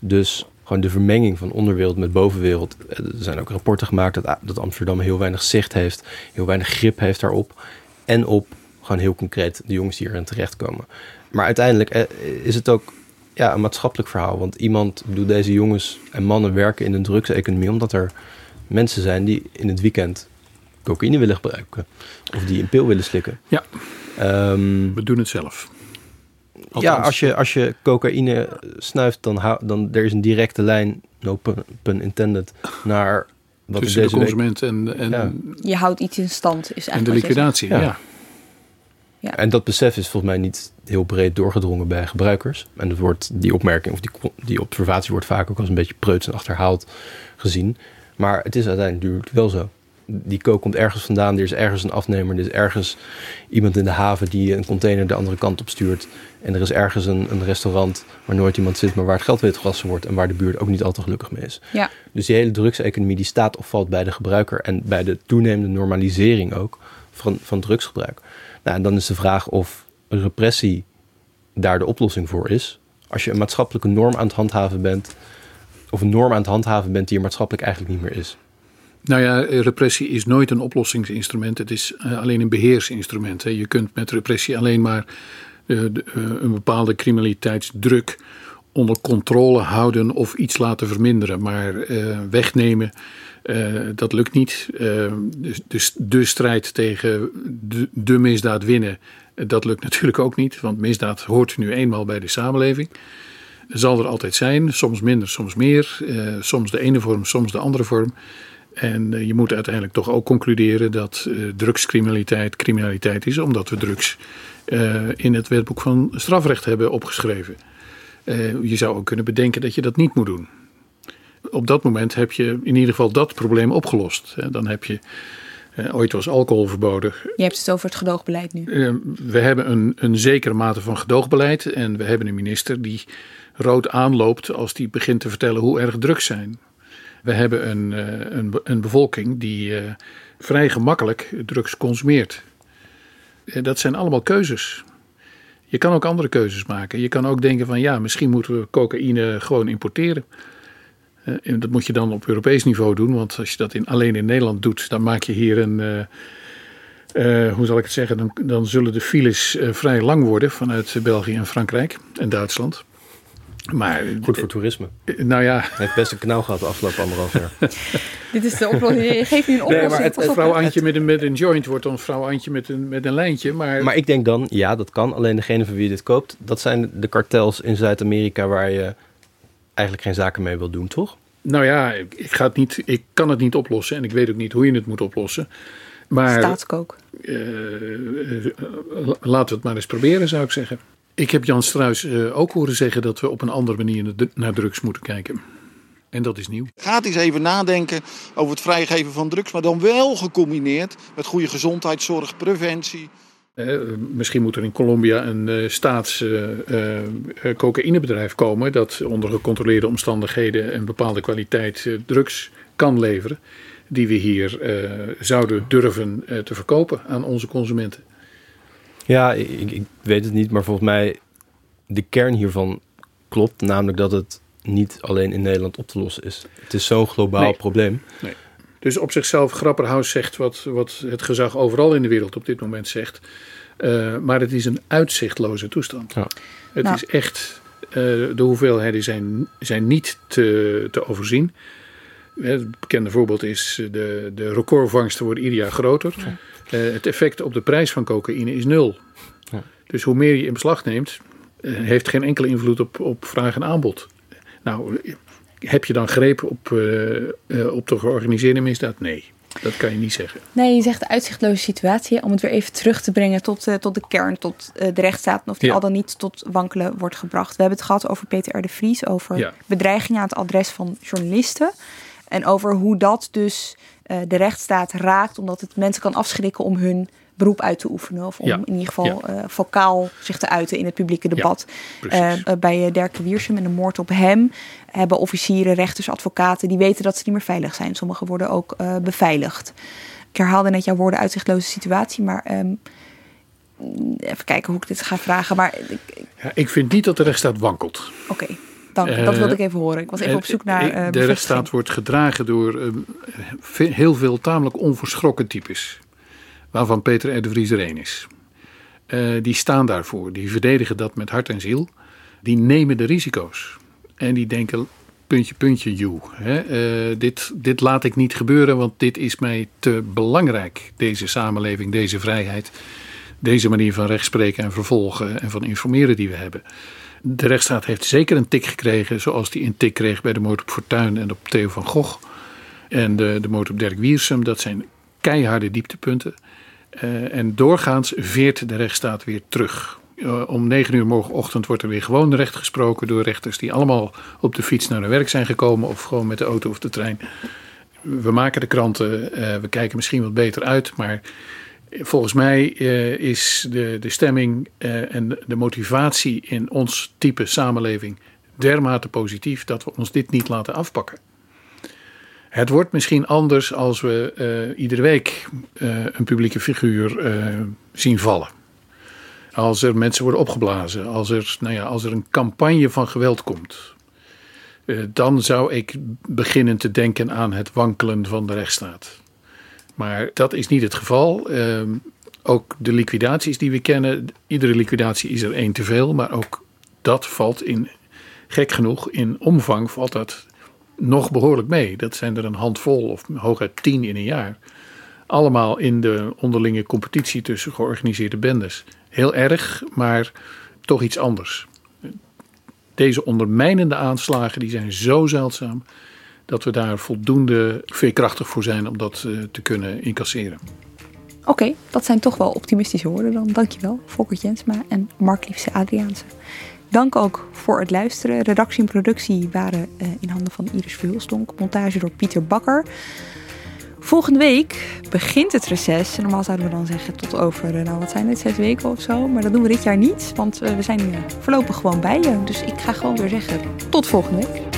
S4: Dus gewoon de vermenging van onderwereld met bovenwereld. Er zijn ook rapporten gemaakt dat, dat Amsterdam heel weinig zicht heeft, heel weinig grip heeft daarop. En op gewoon heel concreet de jongens die erin terechtkomen. Maar uiteindelijk is het ook ja, een maatschappelijk verhaal. Want iemand, bedoel, deze jongens en mannen werken in een drugseconomie omdat er mensen zijn die in het weekend cocaïne willen gebruiken. Of die een pil willen slikken.
S5: Ja,
S4: um,
S5: we doen het zelf.
S4: Althans. Ja, als je, als je cocaïne snuift, dan, hou, dan er is een directe lijn, no pun, pun intended, naar wat
S5: Tussen
S4: deze
S5: de consument week... en, en,
S1: ja. Je houdt iets in stand, is
S5: en de liquidatie, ja. ja.
S4: ja. En dat besef is volgens mij niet heel breed doorgedrongen bij gebruikers. En dat wordt, die opmerking of die, die observatie wordt vaak ook als een beetje preuts en achterhaald gezien. Maar het is uiteindelijk wel zo die kook komt ergens vandaan. Er is ergens een afnemer. Er is ergens iemand in de haven die een container de andere kant op stuurt. En er is ergens een, een restaurant waar nooit iemand zit, maar waar het geld witgewassen wordt. En waar de buurt ook niet altijd gelukkig mee is.
S1: Ja.
S4: Dus die hele drugseconomie die staat of valt bij de gebruiker. En bij de toenemende normalisering ook van, van drugsgebruik. Nou, en dan is de vraag of repressie daar de oplossing voor is. Als je een maatschappelijke norm aan het handhaven bent. Of een norm aan het handhaven bent die er maatschappelijk eigenlijk niet meer is.
S5: Nou ja, repressie is nooit een oplossingsinstrument. Het is uh, alleen een beheersinstrument. Je kunt met repressie alleen maar de, uh, een bepaalde criminaliteitsdruk onder controle houden of iets laten verminderen. Maar wegnemen, dat lukt niet. Dus, dus de strijd tegen de misdaad winnen, dat lukt natuurlijk ook niet. Want misdaad hoort nu eenmaal bij de samenleving. Zal er altijd zijn, soms minder, soms meer. soms de ene vorm, soms de andere vorm. En uh, je moet uiteindelijk toch ook concluderen dat uh, drugscriminaliteit criminaliteit is, omdat we drugs uh, in het wetboek van strafrecht hebben opgeschreven. je zou ook kunnen bedenken dat je dat niet moet doen. Op dat moment heb je in ieder geval dat probleem opgelost. Dan heb je. ooit was alcohol verboden.
S1: Je hebt het over het gedoogbeleid nu.
S5: we hebben een, een zekere mate van gedoogbeleid. En we hebben een minister die rood aanloopt als die begint te vertellen hoe erg drugs zijn. We hebben een, een, een bevolking die uh, vrij gemakkelijk drugs consumeert. Dat zijn allemaal keuzes. Je kan ook andere keuzes maken. Je kan ook denken van ja, misschien moeten we cocaïne gewoon importeren. Uh, dat moet je dan op Europees niveau doen, want als je dat in, alleen in Nederland doet, dan maak je hier een. Hoe zal ik het zeggen? Dan, dan zullen de files vrij lang worden vanuit België en Frankrijk en Duitsland.
S4: Maar, Goed voor toerisme.
S5: Nou ja.
S4: Hij heeft best een knauw gehad de afgelopen anderhalf jaar.
S1: Dit is de oplossing. Geef nu een oplossing. Nee,
S5: maar het, vrouw Antje met een, met een joint wordt dan vrouw Antje met een, met een lijntje. Maar...
S4: maar ik denk dan, ja, dat kan. Alleen degene van wie je dit koopt, dat zijn de kartels in Zuid-Amerika waar je eigenlijk geen zaken mee wil doen, toch?
S5: Nou ja, ik, ga het niet, ik kan het niet oplossen en ik weet ook niet hoe je het moet oplossen. Maar,
S1: Staatskook. Uh,
S5: laten we het maar eens proberen, zou ik zeggen. Ik heb Jan Struis uh, ook horen zeggen dat we op een andere manier naar drugs moeten kijken. En dat is nieuw.
S6: Gaat eens even nadenken over het vrijgeven van drugs, maar dan wel gecombineerd met goede gezondheidszorg, preventie.
S5: Uh, misschien moet er in Colombia een uh, staats cocaïnebedrijf komen dat onder gecontroleerde omstandigheden en bepaalde kwaliteit drugs kan leveren, die we hier zouden durven te verkopen aan onze consumenten.
S4: Ja, ik, ik, weet het niet, maar volgens mij de kern hiervan klopt. Namelijk dat het niet alleen in Nederland op te lossen is. Het is zo'n globaal probleem. Nee.
S5: Dus op zichzelf, Grapperhaus zegt wat, wat het gezag overal in de wereld op dit moment zegt. Uh, maar het is een uitzichtloze toestand. Ja. Het nou. is echt, uh, de hoeveelheden zijn, zijn niet te, te overzien. Het bekende voorbeeld is de, de recordvangsten worden ieder jaar groter. Ja. Uh, het effect op de prijs van cocaïne is nul. Ja. Dus hoe meer je in beslag neemt, uh, heeft geen enkele invloed op, op vraag en aanbod. Nou, heb je dan greep op, uh, op de georganiseerde misdaad? Nee. Dat kan je niet zeggen.
S1: Nee, je zegt de uitzichtloze situatie. Om het weer even terug te brengen tot, tot de kern, tot de rechtsstaat. of die al dan niet tot wankelen wordt gebracht. We hebben het gehad over Peter R. de Vries. Over ja. bedreigingen aan het adres van journalisten. En over hoe dat dus uh, de rechtsstaat raakt, omdat het mensen kan afschrikken om hun beroep uit te oefenen. Of om in ieder geval ja. uh, vocaal zich te uiten in het publieke debat. Ja, uh, bij Derke Wiersum en de moord op hem hebben officieren, rechters, advocaten... die weten dat ze niet meer veilig zijn. Sommigen worden ook beveiligd. Ik herhaalde net jouw woorden uitzichtloze situatie, maar... Um, even kijken hoe ik dit ga vragen. Maar,
S5: ja, ik vind niet dat de rechtsstaat wankelt.
S1: Oké. Okay dat wilde ik even horen. Ik was even op zoek naar.
S5: Uh, de rechtsstaat wordt gedragen door heel veel tamelijk onverschrokken types. Waarvan Peter R. de Vries er één is. Die staan daarvoor. Die verdedigen dat met hart en ziel. Die nemen de risico's. En die denken, puntje, puntje, you. Hè? dit, dit laat ik niet gebeuren, want dit is mij te belangrijk. Deze samenleving, deze vrijheid. Deze manier van rechtspreken en vervolgen en van informeren die we hebben. De rechtsstaat heeft zeker een tik gekregen, zoals die een tik kreeg bij de moord op Fortuyn en op Theo van Gogh. En de, de moord op Dirk Wiersum, dat zijn keiharde dieptepunten. Uh, en doorgaans veert de rechtsstaat weer terug. Uh, om negen uur morgenochtend wordt er weer gewoon recht gesproken door rechters die allemaal op de fiets naar hun werk zijn gekomen of gewoon met de auto of de trein. We maken de kranten, uh, we kijken misschien wat beter uit, maar Volgens mij uh, is de, de stemming uh, en de motivatie in ons type samenleving dermate positief dat we ons dit niet laten afpakken. Het wordt misschien anders als we uh, iedere week een publieke figuur zien vallen. Als er mensen worden opgeblazen, als er, nou ja, als er een campagne van geweld komt. dan zou ik beginnen te denken aan het wankelen van de rechtsstaat. Maar dat is niet het geval. Ehm, ook de liquidaties die we kennen, iedere liquidatie is er één te veel, maar ook dat valt in, gek genoeg, in omvang valt dat nog behoorlijk mee. Dat zijn er een handvol of hooguit tien in een jaar. Allemaal in de onderlinge competitie tussen georganiseerde bendes. Heel erg, maar toch iets anders. Deze ondermijnende aanslagen die zijn zo zeldzaam dat we daar voldoende veerkrachtig voor zijn om dat uh, te kunnen incasseren.
S1: Oké, dat zijn toch wel optimistische woorden dan. Dankjewel, Volker Jensma en Mark Liefse Adriaanse. Dank ook voor het luisteren. Redactie en productie waren uh, in handen van Iris Verhulstonk. Montage door Pieter Bakker. Volgende week begint het reces. Normaal zouden we dan zeggen tot over, uh, nou wat zijn het, zes weken of zo. Maar dat doen we dit jaar niet, want we zijn voorlopig gewoon bij je. Dus ik ga gewoon weer zeggen tot volgende week.